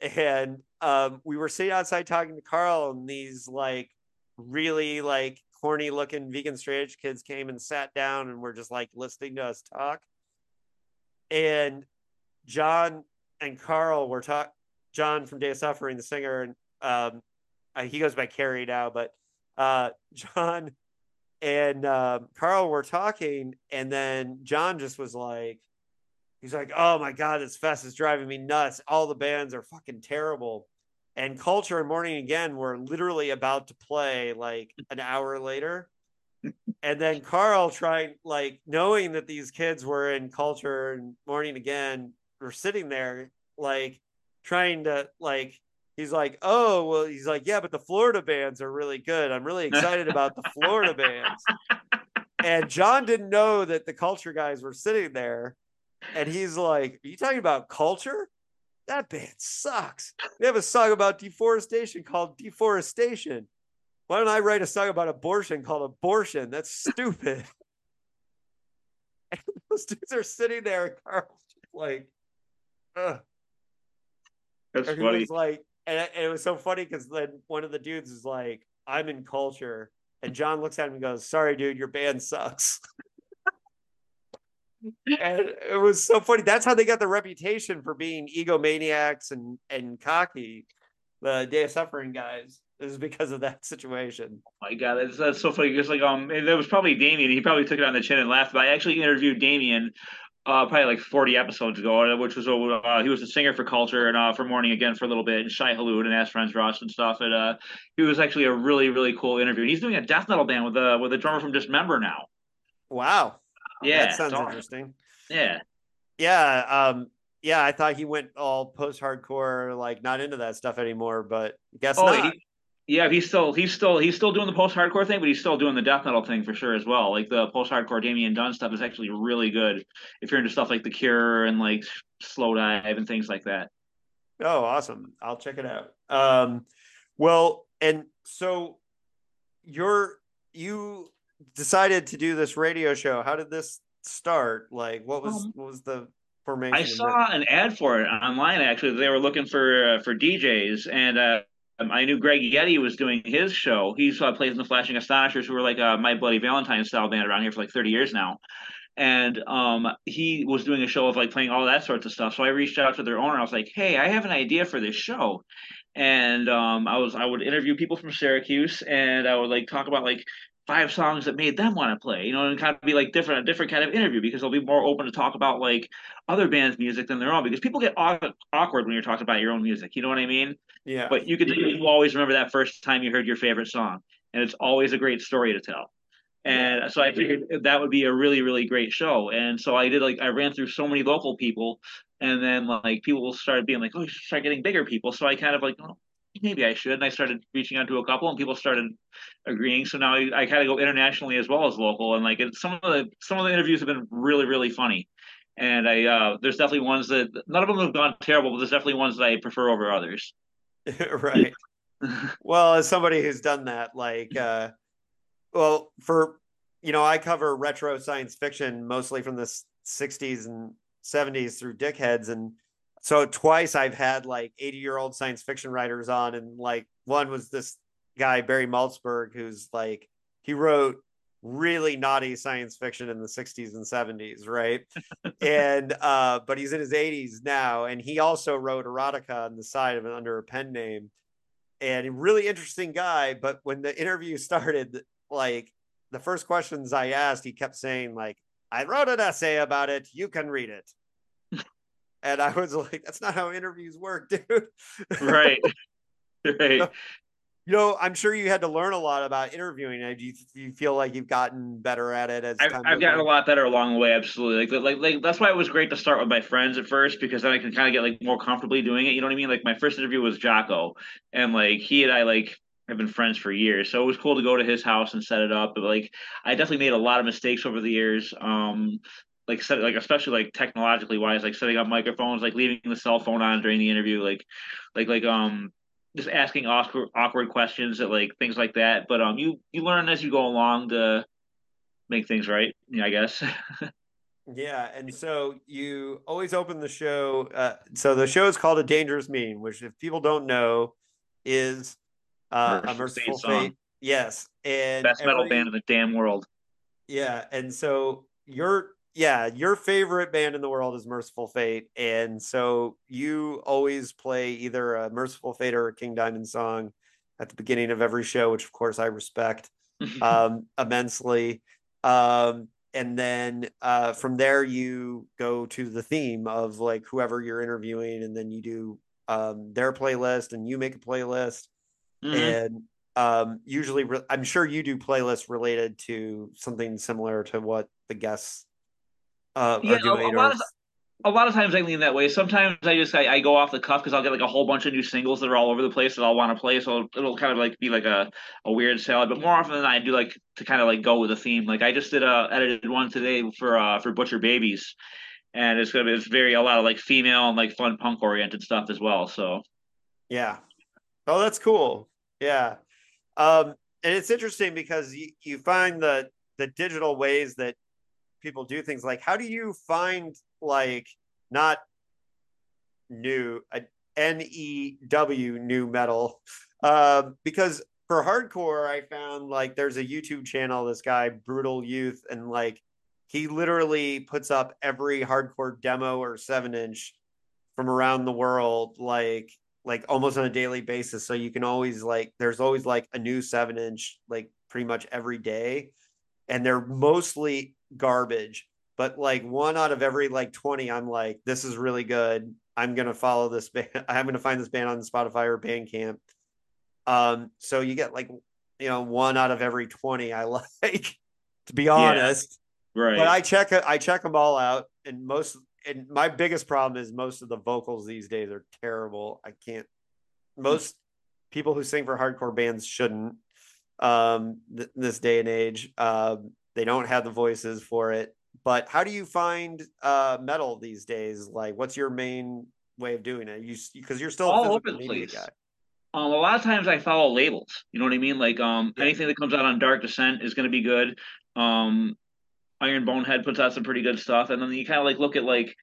And um, we were sitting outside talking to Karl, and these like really like corny looking vegan straight edge kids came and sat down and were just like listening to us talk. And John and Karl were talk John from Day of Suffering, the singer, and um, he goes by Carrie now, but uh, John and uh, Karl were talking, and then John just was like, he's like, "Oh my god, this fest is driving me nuts. All the bands are fucking terrible." And Culture and Morning Again were literally about to play like an hour later. and then Karl trying like knowing that these kids were in Culture and Morning Again were sitting there like trying to like he's like, oh, well, he's like, yeah, but the Florida bands are really good. I'm really excited about the Florida bands. And John didn't know that the culture guys were sitting there. And he's like, Are you talking about culture? That band sucks. They have a song about deforestation called Deforestation. Why don't I write a song about abortion called Abortion? That's stupid. And those dudes are sitting there, Karl's like, Ugh. That's funny. like, and it, and it was so funny because then one of the dudes is like, "I'm in culture," and John looks at him and goes, "Sorry, dude, your band sucks." and it was so funny. That's how they got the reputation for being egomaniacs and and cocky. The Day of Suffering guys is because of that situation. my god, that's, that's so funny. Because like um, that was probably Damien. He probably took it on the chin and laughed. But I actually interviewed Damien, uh, probably like forty episodes ago, which was uh, he was a singer for Culture and uh for Morning Again for a little bit, and Shai Hulud and As Friends Rust and stuff. And uh, he was actually a really really cool interview. And he's doing a death metal band with a with a drummer from Dismember now. Wow. Yeah, that sounds so- interesting. Yeah, Yeah. Um. Yeah, I thought he went all post-hardcore, like not into that stuff anymore. But guess Oh, not. he, yeah, he's still he's still he's still doing the post hardcore thing, but he's still doing the death metal thing for sure as well. Like the post hardcore Damien Done stuff is actually really good if you're into stuff like The Cure and like Slowdive and things like that. Oh, awesome. I'll check it out. Um, well, and so you're you decided to do this radio show. How did this start? Like what was Um, what was the formation? I saw an ad for it online. Actually, they were looking for uh, for DJs, and uh, um, I knew Greg Yeti was doing his show. He's uh, plays in the Flashing Astonishers, who were like a My Bloody Valentine style band around here for like thirty years now. And um, he was doing a show of like playing all that sorts of stuff. So I reached out to their owner. I was like, "Hey, I have an idea for this show." And um, I was I would interview people from Syracuse, and I would like talk about like five songs that made them want to play, you know, and kind of be like different, a different kind of interview because they'll be more open to talk about like other bands' music than their own because people get aw- awkward when you're talking about your own music. You know what I mean? Yeah. But you could you always remember that first time you heard your favorite song, and it's always a great story to tell. And so I figured that would be a really really great show. And so I did like I ran through so many local people, and then like people started being like, oh, you should start getting bigger people. So I kind of like, oh, maybe I should. And I started reaching out to a couple, and people started agreeing. So now I, I kind of go internationally as well as local, and like it, some of the some of the interviews have been really really funny. And I uh, there's definitely ones that none of them have gone terrible, but there's definitely ones that I prefer over others. right. Well, as somebody who's done that, like, uh, well, for you know, I cover retro science fiction mostly from the '60s and '70s through dickheads, and so twice I've had like 80 year old science fiction writers on, and like one was this guy Barry Malzberg, who's like he wrote really naughty science fiction in the 60s and 70s, right? and uh, but he's in his 80s now, and he also wrote erotica on the side of it under a pen name and a really interesting guy. But when the interview started, like the first questions I asked, he kept saying, like, I wrote an essay about it. You can read it. and I was like, that's not how interviews work, dude. right, right. You know, I'm sure you had to learn a lot about interviewing. Do you, do you feel like you've gotten better at it as I've, I've gotten a lot better along the way. Absolutely, like, like like that's why it was great to start with my friends at first because then I can kind of get like more comfortably doing it. You know what I mean? Like my first interview was Jocko, and like he and I like have been friends for years, so it was cool to go to his house and set it up. But like I definitely made a lot of mistakes over the years. Um, like set like especially like technologically wise, like setting up microphones, like leaving the cell phone on during the interview, like like like um just asking awkward awkward questions that like things like that. But um you you learn as you go along to make things right. Yeah, I guess. Yeah, and so you always open the show. Uh, so the show is called A Dangerous Mean, which, if people don't know, is uh, a Mercyful Fate. Yes, and Best metal every- band in the damn world. Yeah, and so your yeah your favorite band in the world is Mercyful Fate, and so you always play either a Mercyful Fate or a King Diamond song at the beginning of every show, which of course I respect um, immensely. Um, and then uh, from there, you go to the theme of like whoever you're interviewing, and then you do um, their playlist, and you make a playlist. Mhm. And um, usually, re- I'm sure you do playlists related to something similar to what the guests uh, Yeah, a- a lot of- a lot of times I lean that way. Sometimes I just I, I go off the cuff because I'll get like a whole bunch of new singles that are all over the place that I'll want to play. So it'll kind of like be like a, a weird salad. But more often than not, I do like to kind of like go with a theme. Like I just did a edited one today for uh for Butcher Babies, and it's gonna be it's very a lot of like female and like fun punk oriented stuff as well. So Yeah. Oh, that's cool. Yeah. Um, and it's interesting because you, you find the the digital ways that people do things like how do you find like not new I, N E W new metal. Uh, because for hardcore, I found like there's a YouTube channel, this guy, Brutal Youth, and like he literally puts up every hardcore demo or seven inch from around the world, like like almost on a daily basis. So you can always like there's always like a new seven inch like pretty much every day. And they're mostly garbage. But like one out of every like 20, I'm like, this is really good. I'm gonna follow this band. I'm gonna find this band on Spotify or Bandcamp. Um, so you get like you know one out of every 20 I like, to be honest. Yeah, right. But I check I check them all out, and most and my biggest problem is most of the vocals these days are terrible. I can't. Most people who sing for hardcore bands shouldn't. Um, th- this day and age, um, they don't have the voices for it. But how do you find uh metal these days? Like, what's your main way of doing it? You because you're still all over the place. Guy. Um, a lot of times I follow labels. You know what I mean? Like, um, yeah. anything that comes out on Dark Descent is going to be good. Um, Iron Bonehead puts out some pretty good stuff, and then you kind of like look at like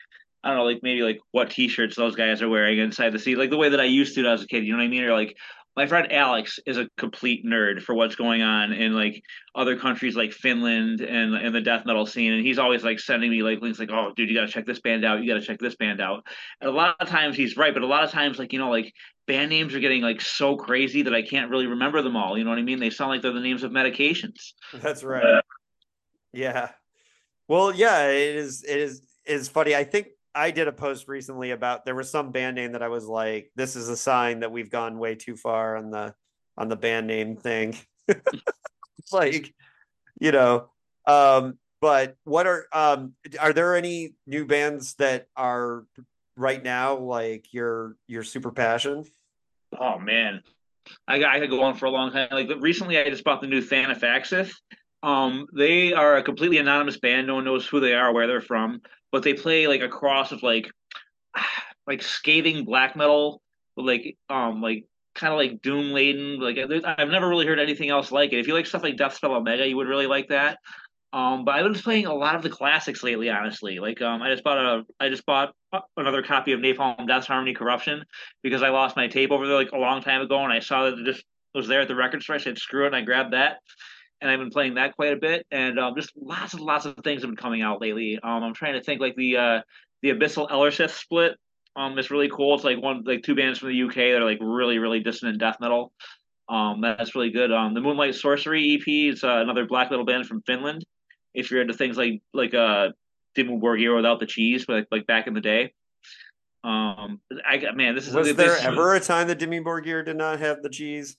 I don't know, like maybe like what T-shirts those guys are wearing inside the seat, like the way that I used to as a kid. You know what I mean? Or like my friend Alex is a complete nerd for what's going on in like other countries like Finland and and the death metal scene, and he's always like sending me like links like, oh, dude, you got to check this band out. You got to check this band out. And a lot of times he's right, but a lot of times like you know like band names are getting like so crazy that I can't really remember them all. You know what I mean? They sound like they're the names of medications. That's right. Uh, yeah. Well, yeah, it is. It is. Is funny. I think I did a post recently about there was some band name that I was like, this is a sign that we've gone way too far on the on the band name thing. it's like, you know, um, but what are um are there any new bands that are right now like your your super passion? Oh man. I, got I could go on for a long time. Like recently I just bought the new Thantifaxath. Um, they are a completely anonymous band. No one knows who they are, where they're from but they play like a cross of like like scathing black metal like um like kind of like doom laden like i've never really heard anything else like it. If you like stuff like deathspell omega you would really like that. Um but i've been playing a lot of the classics lately honestly. Like um i just bought a i just bought another copy of napalm death harmony corruption because i lost my tape over there like a long time ago and i saw that it just was there at the record store. I said screw it and i grabbed that and I've been playing that quite a bit. And um, just lots and lots of things have been coming out lately. Um, I'm trying to think like the uh, the Abyssal Ellorsith split. Um, it's really cool. It's like one like two bands from the UK that are like really really dissonant death metal. Um, that's really good. Um, the Moonlight Sorcery EP is uh, another black metal band from Finland. If you're into things like like uh Dimmu Borgir without the cheese, like like back in the day. Um, I man, this is was this, there ever a time that Dimmu Borgir did not have the cheese?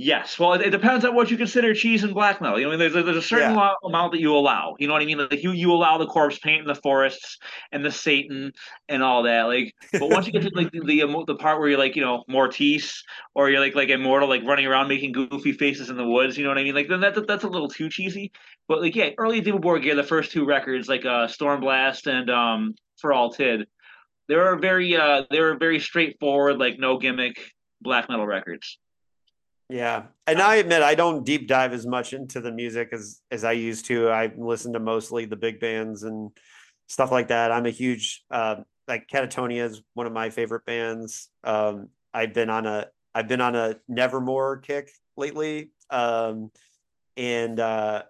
Yes, well, it, it, depends on what you consider cheese and black metal. You know, I mean, there's there's a certain yeah. amount that you allow. You know what I mean? Like you you allow the corpse paint in the forests and the Satan and all that. Like, but once you get to like the the, the part where you're like you know Mortiis or you're like like immortal, like running around making goofy faces in the woods. You know what I mean? Like then that, that's a little too cheesy. But like yeah, early Dimmu Borgir, the first two records like uh Stormblast and um For All Tid, they were very uh they were very straightforward, like no gimmick black metal records. Yeah. And I admit I don't deep dive as much into the music as as I used to. I listen to mostly the big bands and stuff like that. I'm a huge uh like Katatonia is one of my favorite bands. Um I've been on a I've been on a Nevermore kick lately. Um and uh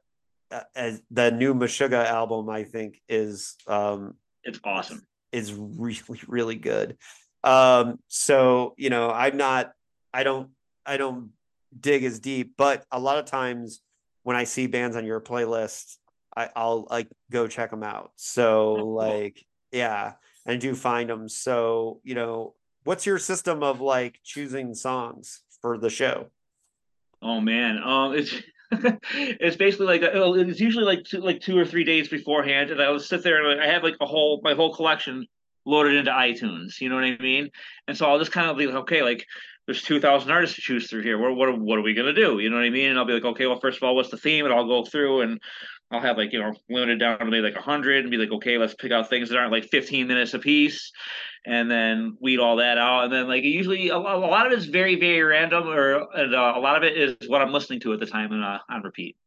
as the new Meshuggah album I think is um it's awesome. Is really really good. Um so, you know, I'm not I don't I don't dig as deep, but a lot of times when I see bands on your playlist, I, will like go check them out. So like, yeah, and I do find them. So you know, what's your system of like choosing songs for the show? Oh man, um, it's it's basically like it's usually like two, like two or three days beforehand, and I will sit there and I have like a whole my whole collection loaded into iTunes. You know what I mean? And so I'll just kind of be like, okay, like there's 2,000 artists to choose through here. What, what, what are we going to do? You know what I mean? And I'll be like, okay, well, first of all, what's the theme? And I'll go through and I'll have like, you know, limited down to maybe like 100 and be like, okay, let's pick out things that aren't like 15 minutes a piece and then weed all that out. And then like usually a, lot of it is very, very random or and, uh, a lot of it is what I'm listening to at the time and uh, on repeat.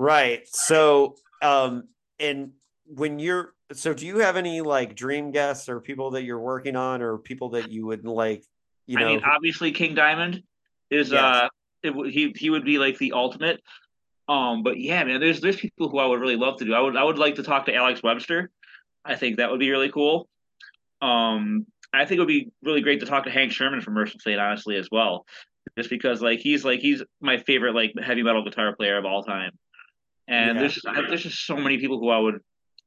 Right. So, um, and when you're so do you have any like dream guests or people that you're working on or people that you would like you know I mean, obviously King Diamond is Yes. uh it, he he would be like the ultimate. Um, but yeah, man, there's there's people who I would really love to do. I would I would like to talk to Alex Webster. I think that would be really cool. Um, I think it would be really great to talk to Hank Shermann from Mercyful Fate, honestly, as well, just because like he's like he's my favorite like heavy metal guitar player of all time. And Yeah. there's there's just so many people who I would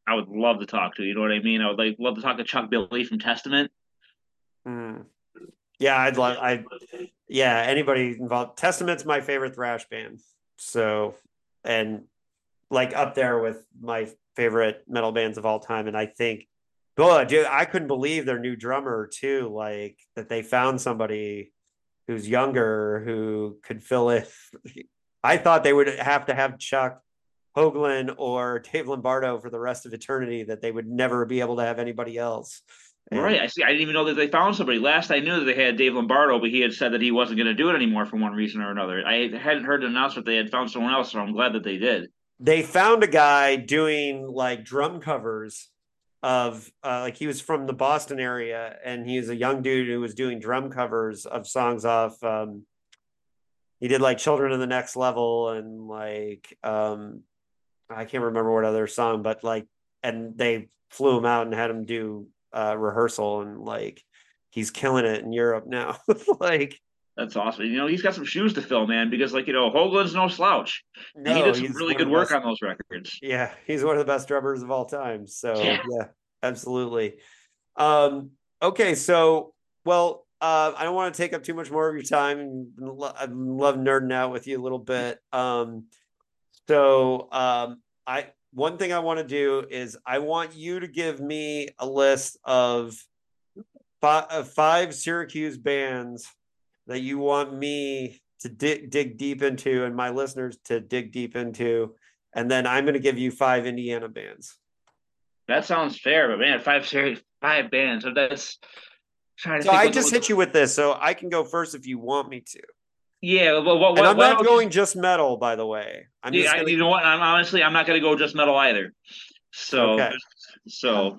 I would love to talk to. You know what I mean? I would like love to talk to Chuck Billy from Testament. Mm. Yeah, I'd love I yeah, anybody involved. Testament's my favorite thrash band. So and like up there with my favorite metal bands of all time. And I think boy, dude, I couldn't believe their new drummer too, like that they found somebody who's younger who could fill in. I thought they would have to have Chuck Hoglan or Dave Lombardo for the rest of eternity, that they would never be able to have anybody else. And- Right. I see. I didn't even know that they found somebody. Last I knew that they had Dave Lombardo, but he had said that he wasn't going to do it anymore for one reason or another. I hadn't heard an announcement they had found someone else, so I'm glad that they did. they found a guy doing like drum covers of uh, like he was from the Boston area and he's a young dude who was doing drum covers of songs off um he did like Children of the Next Level and like um I can't remember what other song but like and they flew him out and had him do uh rehearsal and like he's killing it in Europe now like That's awesome. You know, he's got some shoes to fill, man, because like you know, Hoglan's no slouch. And he did some really good work best- on those records. Yeah, he's one of the best drummers of all time. So Yeah. yeah, absolutely. Um, okay, so well, uh, I don't want to take up too much more of your time. I love nerding out with you a little bit. Um, so um, I one thing I want to do is I want you to give me a list of five, uh, five Syracuse bands that you want me to dig dig deep into and my listeners to dig deep into and then I'm going to give you five Indiana bands. That sounds fair, but man, five series, five bands. So that's trying to. So I just hit you with this, so I can go first if you want me to. Yeah, well, what, And I'm why not going just metal, by the way. I'm I, gonna, you know what? I'm honestly, I'm not going to go just metal either. So, Okay. so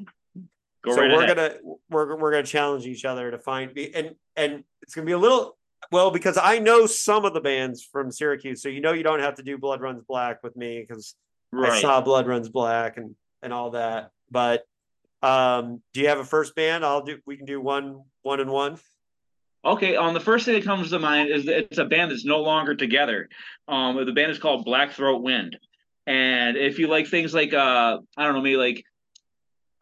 go so right we're ahead. gonna we're we're gonna challenge each other to find and and it's gonna be a little well because I know some of the bands from Syracuse, so you know you don't have to do Blood Runs Black with me because I saw Blood Runs Black and and all that. But um, do you have a first band? I'll do. We can do one one and one. Okay, um, the first thing that comes to mind is that it's a band that's no longer together. Um, the band is called Black Throat Wind, and if you like things like uh, I don't know, maybe like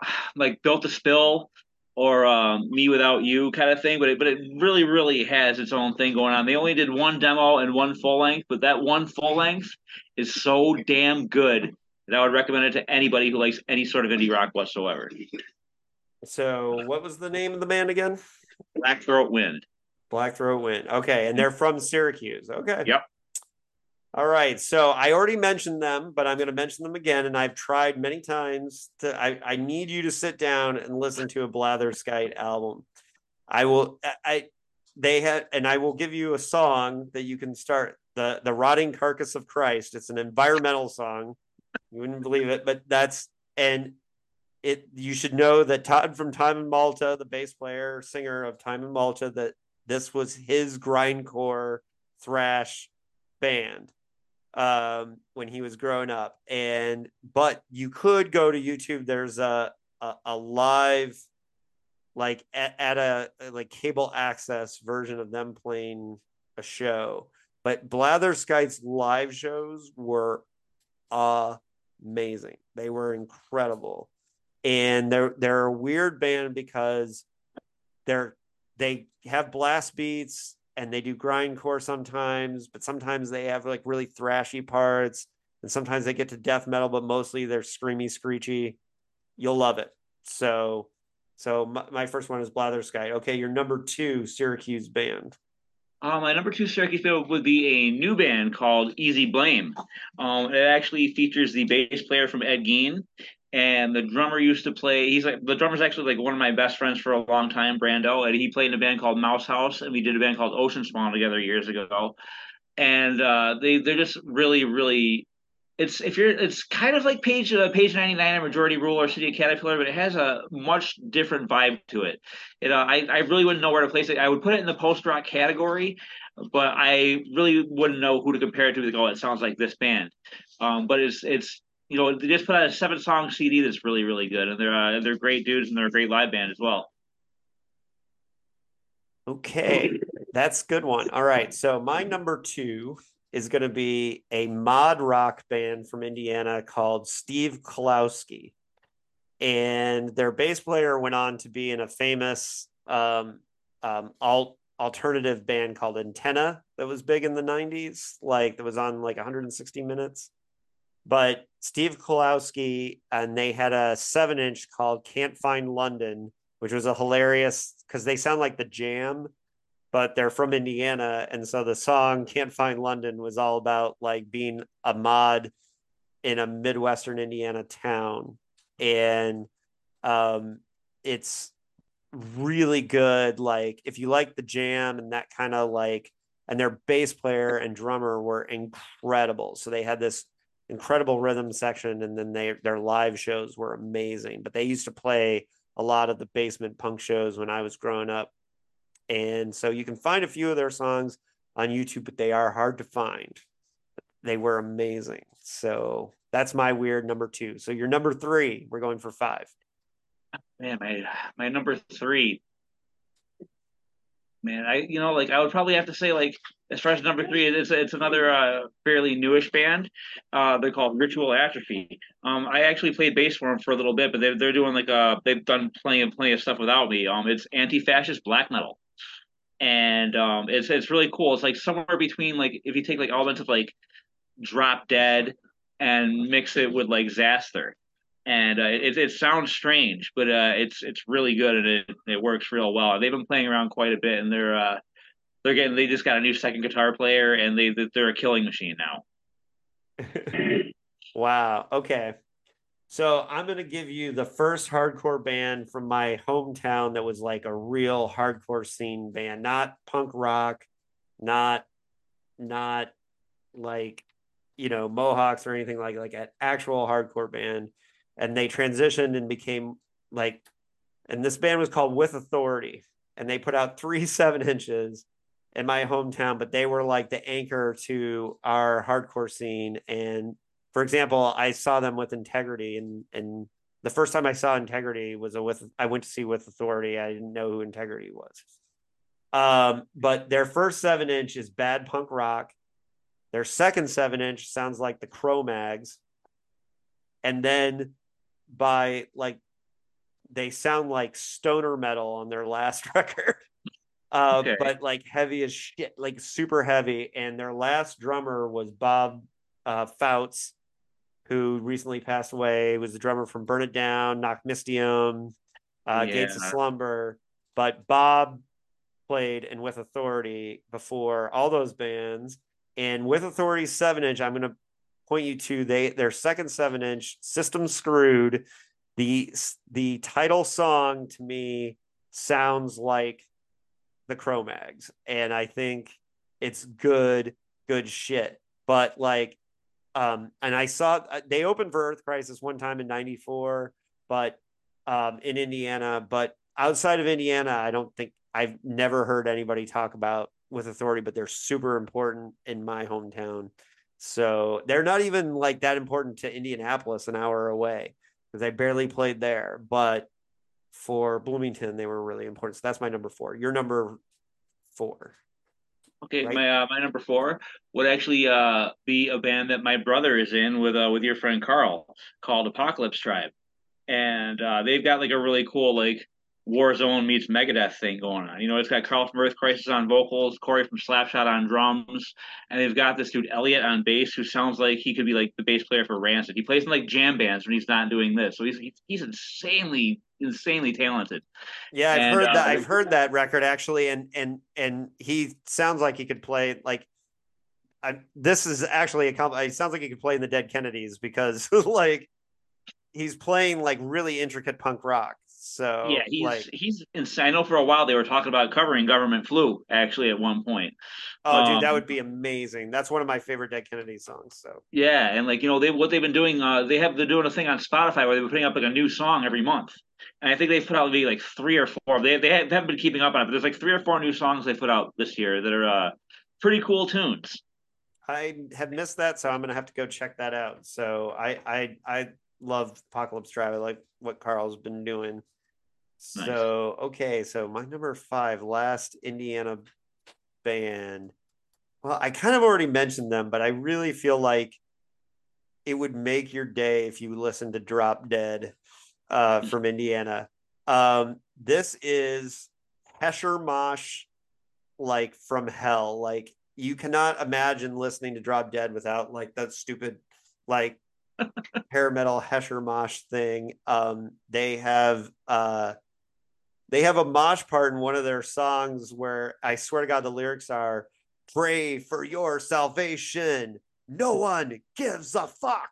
like Built to Spill or um, Me Without You kind of thing, but it, but it really really has its own thing going on. They only did one demo and one full length, but that one full length is so damn good that I would recommend it to anybody who likes any sort of indie rock whatsoever. So what was the name of the band again? Black Throat Wind. Black Throat Wind. Okay, and they're from Syracuse. Okay. Yep. All right. So I already mentioned them, but I'm going to mention them again. And I've tried many times to. I, I need you to sit down and listen to a Blatherskite album. I will. I- I. They had, and I will give you a song that you can start. the The rotting carcass of Christ. It's an environmental song. You wouldn't believe it, but that's and it. You should know that Todd from Time in Malta, the bass player singer of Time in Malta, that this was his grindcore thrash band um when he was growing up. And but you could go to youtube. There's a a, a live like at, at a like cable access version of them playing a show. But blatherskite's live shows were amazing. They were incredible and they're they're a weird band because they're they have blast beats and they do grindcore sometimes, but sometimes they have like really thrashy parts, and sometimes they get to death metal, but mostly they're screamy, screechy. You'll love it. So, so my, my first one is Blatherskite. Okay, your number two Syracuse band. Uh, my number two Syracuse band would be a new band called Easy Blame. Um, it actually features the bass player from Ed Gein, and the drummer used to play. He's like the drummer's actually like one of my best friends for a long time, Brando, and he played in a band called Mouse House, and we did a band called Ocean Spawn together years ago. And uh, they they're just really really it's if you're it's kind of like page uh, page 99 majority rule or city of caterpillar but it has a much different vibe to it. You know I, I really wouldn't know where to place it. I would put it in the post rock category but i really wouldn't know who to compare it to like oh it sounds like this band. Um, but it's it's you know they just put out a seven song cd that's really really good and they're uh, they're great dudes and they're a great live band as well. Okay that's good one. All right so my number two is going to be a mod rock band from Indiana called Steve Kolowski. And their bass player went on to be in a famous um, um, alt alternative band called Antenna that was big in the 90s, like that was on like 160 minutes. But Steve Kolowski and they had a seven inch called Can't Find London, which was a hilarious because they sound like the jam but they're from Indiana. And so the song Can't Find London was all about like being a mod in a Midwestern Indiana town. And um, it's really good. Like, if you like the jam and that kind of like, and their bass player and drummer were incredible. So they had this incredible rhythm section, and then they their live shows were amazing. But they used to play a lot of the basement punk shows when I was growing up and so you can find a few of their songs on YouTube, but they are hard to find. They were amazing. So that's my weird number two. So your number three, we're going for five. Man, my my number three. Man, I you know like I would probably have to say like as far as number three, it's it's another uh, fairly newish band. Uh, they're called Ritual Atrophy. Um, I actually played bass for them for a little bit, but they're they're doing like uh they've done plenty of plenty of stuff without me. Um, it's anti-fascist black metal and um, it's it's really cool. It's like somewhere between like if you take like elements of like Drop Dead and mix it with like Zaster, and uh, it it sounds strange, but uh, it's it's really good and it it works real well. They've been playing around quite a bit, and they're uh, they're getting they just got a new second guitar player, and they they're a killing machine now. wow. Okay. So I'm going to give you the first hardcore band from my hometown that was like a real hardcore scene band, not punk rock, not not like you know Mohawks or anything like like an actual hardcore band. And they transitioned and became like, and this band was called With Authority, and they put out three seven inches in my hometown, but they were like the anchor to our hardcore scene. And for example, I saw them with integrity and and the first time I saw integrity was a with I went to see with authority. I didn't know who integrity was. Um, but their first seven inch is bad punk rock. Their second seven inch sounds like the Cro-Mags. And then by like they sound like stoner metal on their last record. Uh, okay. but like heavy as shit, like super heavy. And their last drummer was Bob uh, Fouts, who recently passed away, was the drummer from Burn It Down, Nachtmystium, uh, yeah. Gates of Slumber. But Bob played and With Authority before all those bands. And With Authority seven inch, I'm going to point you to they their second seven inch, System Screwed. The the title song to me sounds like the Cro-Mags, and I think it's good, good shit. But like um, and I saw uh, they opened for Earth Crisis one time in '94, but um, in Indiana. But outside of Indiana, I don't think I've never heard anybody talk about with authority. But they're super important in my hometown. So they're not even like that important to Indianapolis, an hour away, because I barely played there. But for Bloomington, they were really important. So that's my number four. Your number four. Okay, right? my uh, my number four would actually uh, be a band that my brother is in with uh, with your friend Karl called Apocalypse Tribe, and uh, they've got like a really cool like Warzone meets Megadeth thing going on. You know, it's got Karl from Earth Crisis on vocals, Corey from Slapshot on drums, and they've got this dude Elliot on bass who sounds like he could be like the bass player for Rancid. He plays in like jam bands when he's not doing this, so he's he's insanely insanely talented. Yeah, I've and, heard that. Uh, I've heard that record actually, and and and he sounds like he could play like. I, this is actually a comp. It sounds like he could play in the Dead Kennedys because like he's playing like really intricate punk rock. So yeah, he's like, he's insane. I know for a while they were talking about covering government flu actually at one point. oh, dude, that Um, would be amazing. That's one of my favorite Dead Kennedy songs. So Yeah, and like you know, they what they've been doing, uh, they have they're doing a thing on Spotify where they've been putting up like a new song every month, and I think they've put out maybe like three or four. They they haven't been keeping up on it, but there's like three or four new songs they put out this year that are uh, pretty cool tunes. I had missed that, so I'm gonna have to go check that out. So I I I love Apocalypse Drive. I like what Karl's been doing. Nice. So okay, so my number five, last Indiana band. Well, I kind of already mentioned them, but I really feel like it would make your day if you listen to Drop Dead uh, from Indiana. Um, this is Hesher Mosh, like from hell. Like you cannot imagine listening to Drop Dead without like that stupid, like hair metal Hesher Mosh thing. Um, they have uh, they have a mosh part in one of their songs where I swear to God the lyrics are "Pray for your salvation." No one gives a fuck.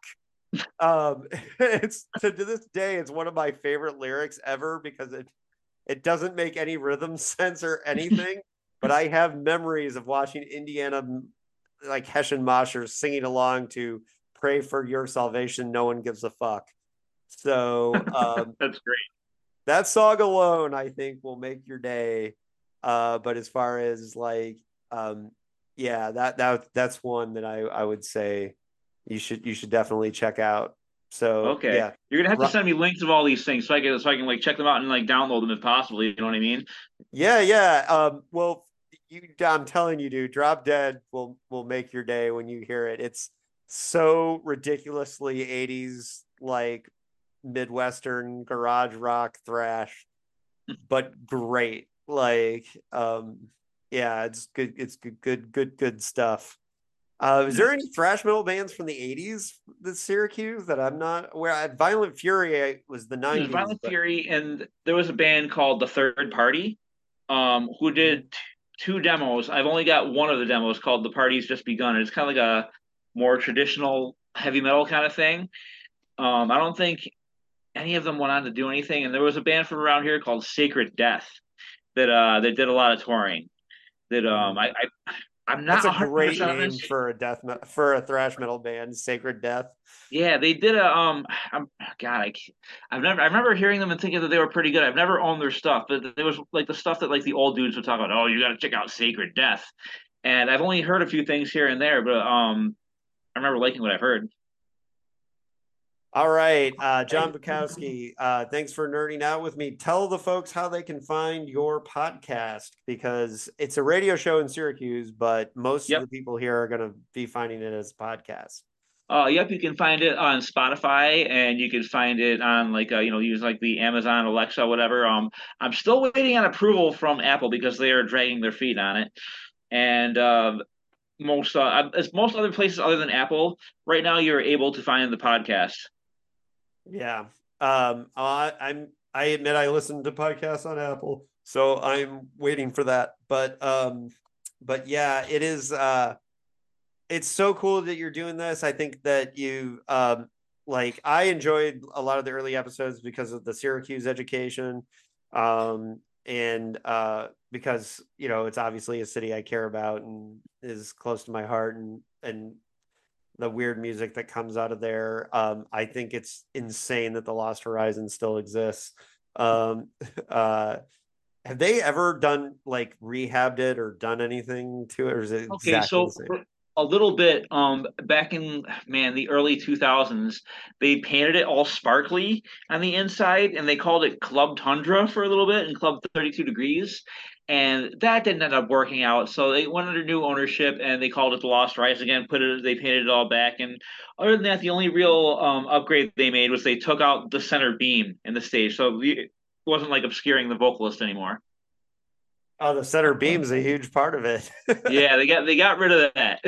Um, it's to, to this day, it's one of my favorite lyrics ever because it it doesn't make any rhythm sense or anything. but I have memories of watching Indiana like Hessian moshers singing along to "Pray for your salvation." No one gives a fuck. So um, That's great. that song alone, I think, will make your day. Uh, but as far as like, um, yeah, that that that's one that I I would say you should you should definitely check out. So Okay, yeah, you're gonna have to send me links of all these things so I can so I can like check them out and like download them if possible. You know what I mean? yeah, yeah. Um, well, you, I'm telling you, dude, Drop Dead will will make your day when you hear it. It's so ridiculously 80s like midwestern garage rock thrash but great. Like um yeah it's good it's good good good good stuff. Uh is there any thrash metal bands from the 80s the syracuse that i'm not aware violent fury was the 90s There's Violent but- Fury, and there was a band called The Third Party, um, who did t- two demos. I've only got one of the demos called The Party's Just Begun. It's kind of like a more traditional heavy metal kind of thing. Um, I don't think any of them went on to do anything. And there was a band from around here called Sacred Death that uh that did a lot of touring. That um I, I I'm not that's a great name for a death for a thrash metal band sacred death Yeah, they did a um. I'm, God, I, I've never. I remember hearing them and thinking that they were pretty good. I've never owned their stuff, but there was like the stuff that like the old dudes would talk about. Oh, you got to check out Sacred Death, and I've only heard a few things here and there, but um, I remember liking what I've heard. All right, uh, John Bukowski, uh, thanks for nerding out with me. Tell the folks how they can find your podcast because it's a radio show in Syracuse, but most Yep. of the people here are going to be finding it as a podcast. Uh, yep, you can find it on Spotify, and you can find it on like uh, you know use like the Amazon Alexa, whatever. Um, I'm still waiting on approval from Apple because they are dragging their feet on it, and um, most uh, as most other places other than Apple right now, you're able to find the podcast. Yeah, um, I, I'm. I admit I listen to podcasts on Apple, so I'm waiting for that. But um, but yeah, it is. Uh, it's so cool that you're doing this. I think that you um like I enjoyed a lot of the early episodes because of the Syracuse education. Um and uh because you know it's obviously a city I care about and is close to my heart and and the weird music that comes out of there. Um I think it's insane that the Lost Horizon still exists. Um uh have they ever done like rehabbed it or done anything to it or is it Okay, exactly so the same? for a little bit, um, back in man the early 2000s, they painted it all sparkly on the inside, and they called it Club Tundra for a little bit and Club 32 Degrees, and that didn't end up working out. So they went under new ownership, and they called it the Lost Rise again. Put it, they painted it all back, and other than that, the only real um upgrade they made was they took out the center beam in the stage, so it wasn't like obscuring the vocalist anymore. Oh, the center beam's a huge part of it. Yeah, they got they got rid of that.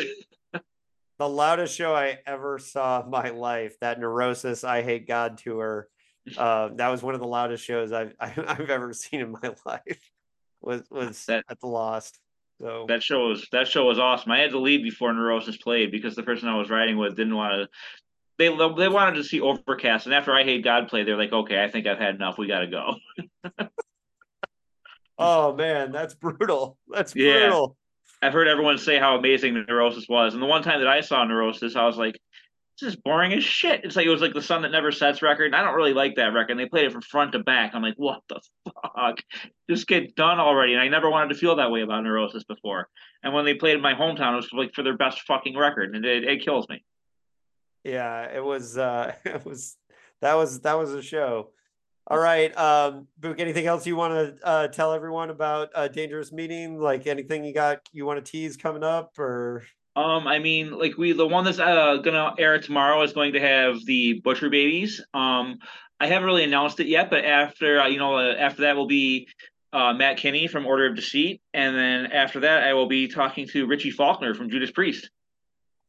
the loudest show I ever saw in my life, that Neurosis I Hate God tour. Uh, that was one of the loudest shows I've I've ever seen in my life. Was was That- at the Lost. So that show was that show was awesome. I had to leave before Neurosis played because the person I was riding with didn't want to they they wanted to see Overcast, and after I Hate God play, they're like, okay, I think I've had enough. We got to go. oh man, that's brutal. That's brutal. yeah. I've heard everyone say how amazing Neurosis was, and the one time that I saw Neurosis, I was like, "This is boring as shit." It's like it was like the Sun That Never Sets record. And I don't really like that record. And they played it from front to back. I'm like, "What the fuck? Just get done already." And I never wanted to feel that way about Neurosis before. And when they played in my hometown, it was like for their best fucking record, and it, it kills me. Yeah, it was. uh It was. That was that was a show. All right, um, Book. Anything else you want to uh, tell everyone about a dangerous meeting? Like anything you got you want to tease coming up, or? Um, I mean, like we the one that's uh, gonna air tomorrow is going to have the Butcher Babies. Um, I haven't really announced it yet, but after uh, you know, uh, after that will be uh, Matt Kinney from Order of Deceit, and then after that, I will be talking to Richie Faulkner from Judas Priest.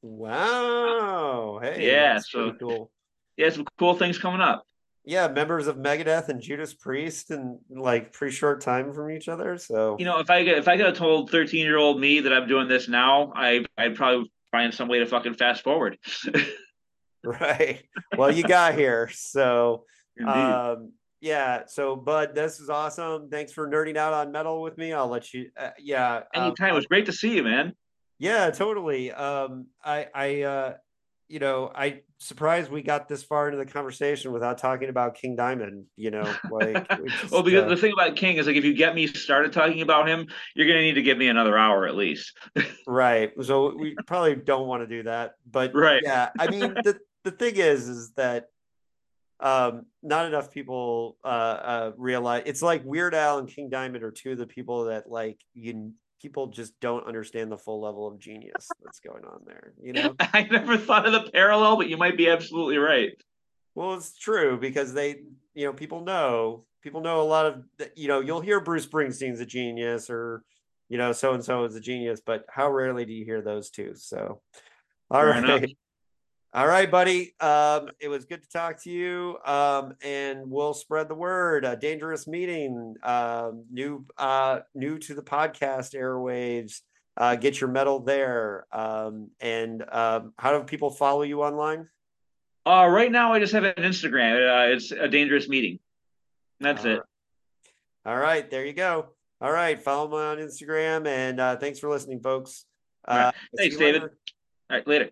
Wow! Hey, yeah, so cool. Yeah, some cool things coming up yeah, members of Megadeth and Judas Priest in like pretty short time from each other. So you know, if I if I could have told thirteen year old me that I'm doing this now, I I'd probably find some way to fucking fast forward. right. Well, you got here, so um, yeah. So, Bud, this is awesome. Thanks for nerding out on metal with me. I'll let you. Uh, yeah. Anytime. Um, it was great to see you, man. Yeah, totally. Um, I I uh, you know, I surprised we got this far into the conversation without talking about King Diamond. You know, like just, well, because uh, the thing about King is like if you get me started talking about him, you're gonna need to give me another hour at least. right. So we probably don't want to do that, but right. Yeah, I mean the the thing is, is that um not enough people uh uh realize it's like Weird Al and King Diamond are two of the people that like you people just don't understand the full level of genius that's going on there. You know, I never thought of the parallel, but you might be absolutely right. Well, it's true because they, you know, people know people know a lot of, you know, you'll hear Bruce Springsteen's a genius or, you know, so and so is a genius, but how rarely do you hear those two? So, all Fair right. All right, buddy. Um, it was good to talk to you. Um, and we'll spread the word. A dangerous meeting. Um, new, uh, new to the podcast airwaves. Uh, get your metal there. Um, and um, how do people follow you online? Uh, right now, I just have an Instagram. Uh, it's a dangerous meeting. That's All it. Right. All right, there you go. All right, follow me on Instagram, and uh, thanks for listening, folks. Uh, Thanks, David. All right, later.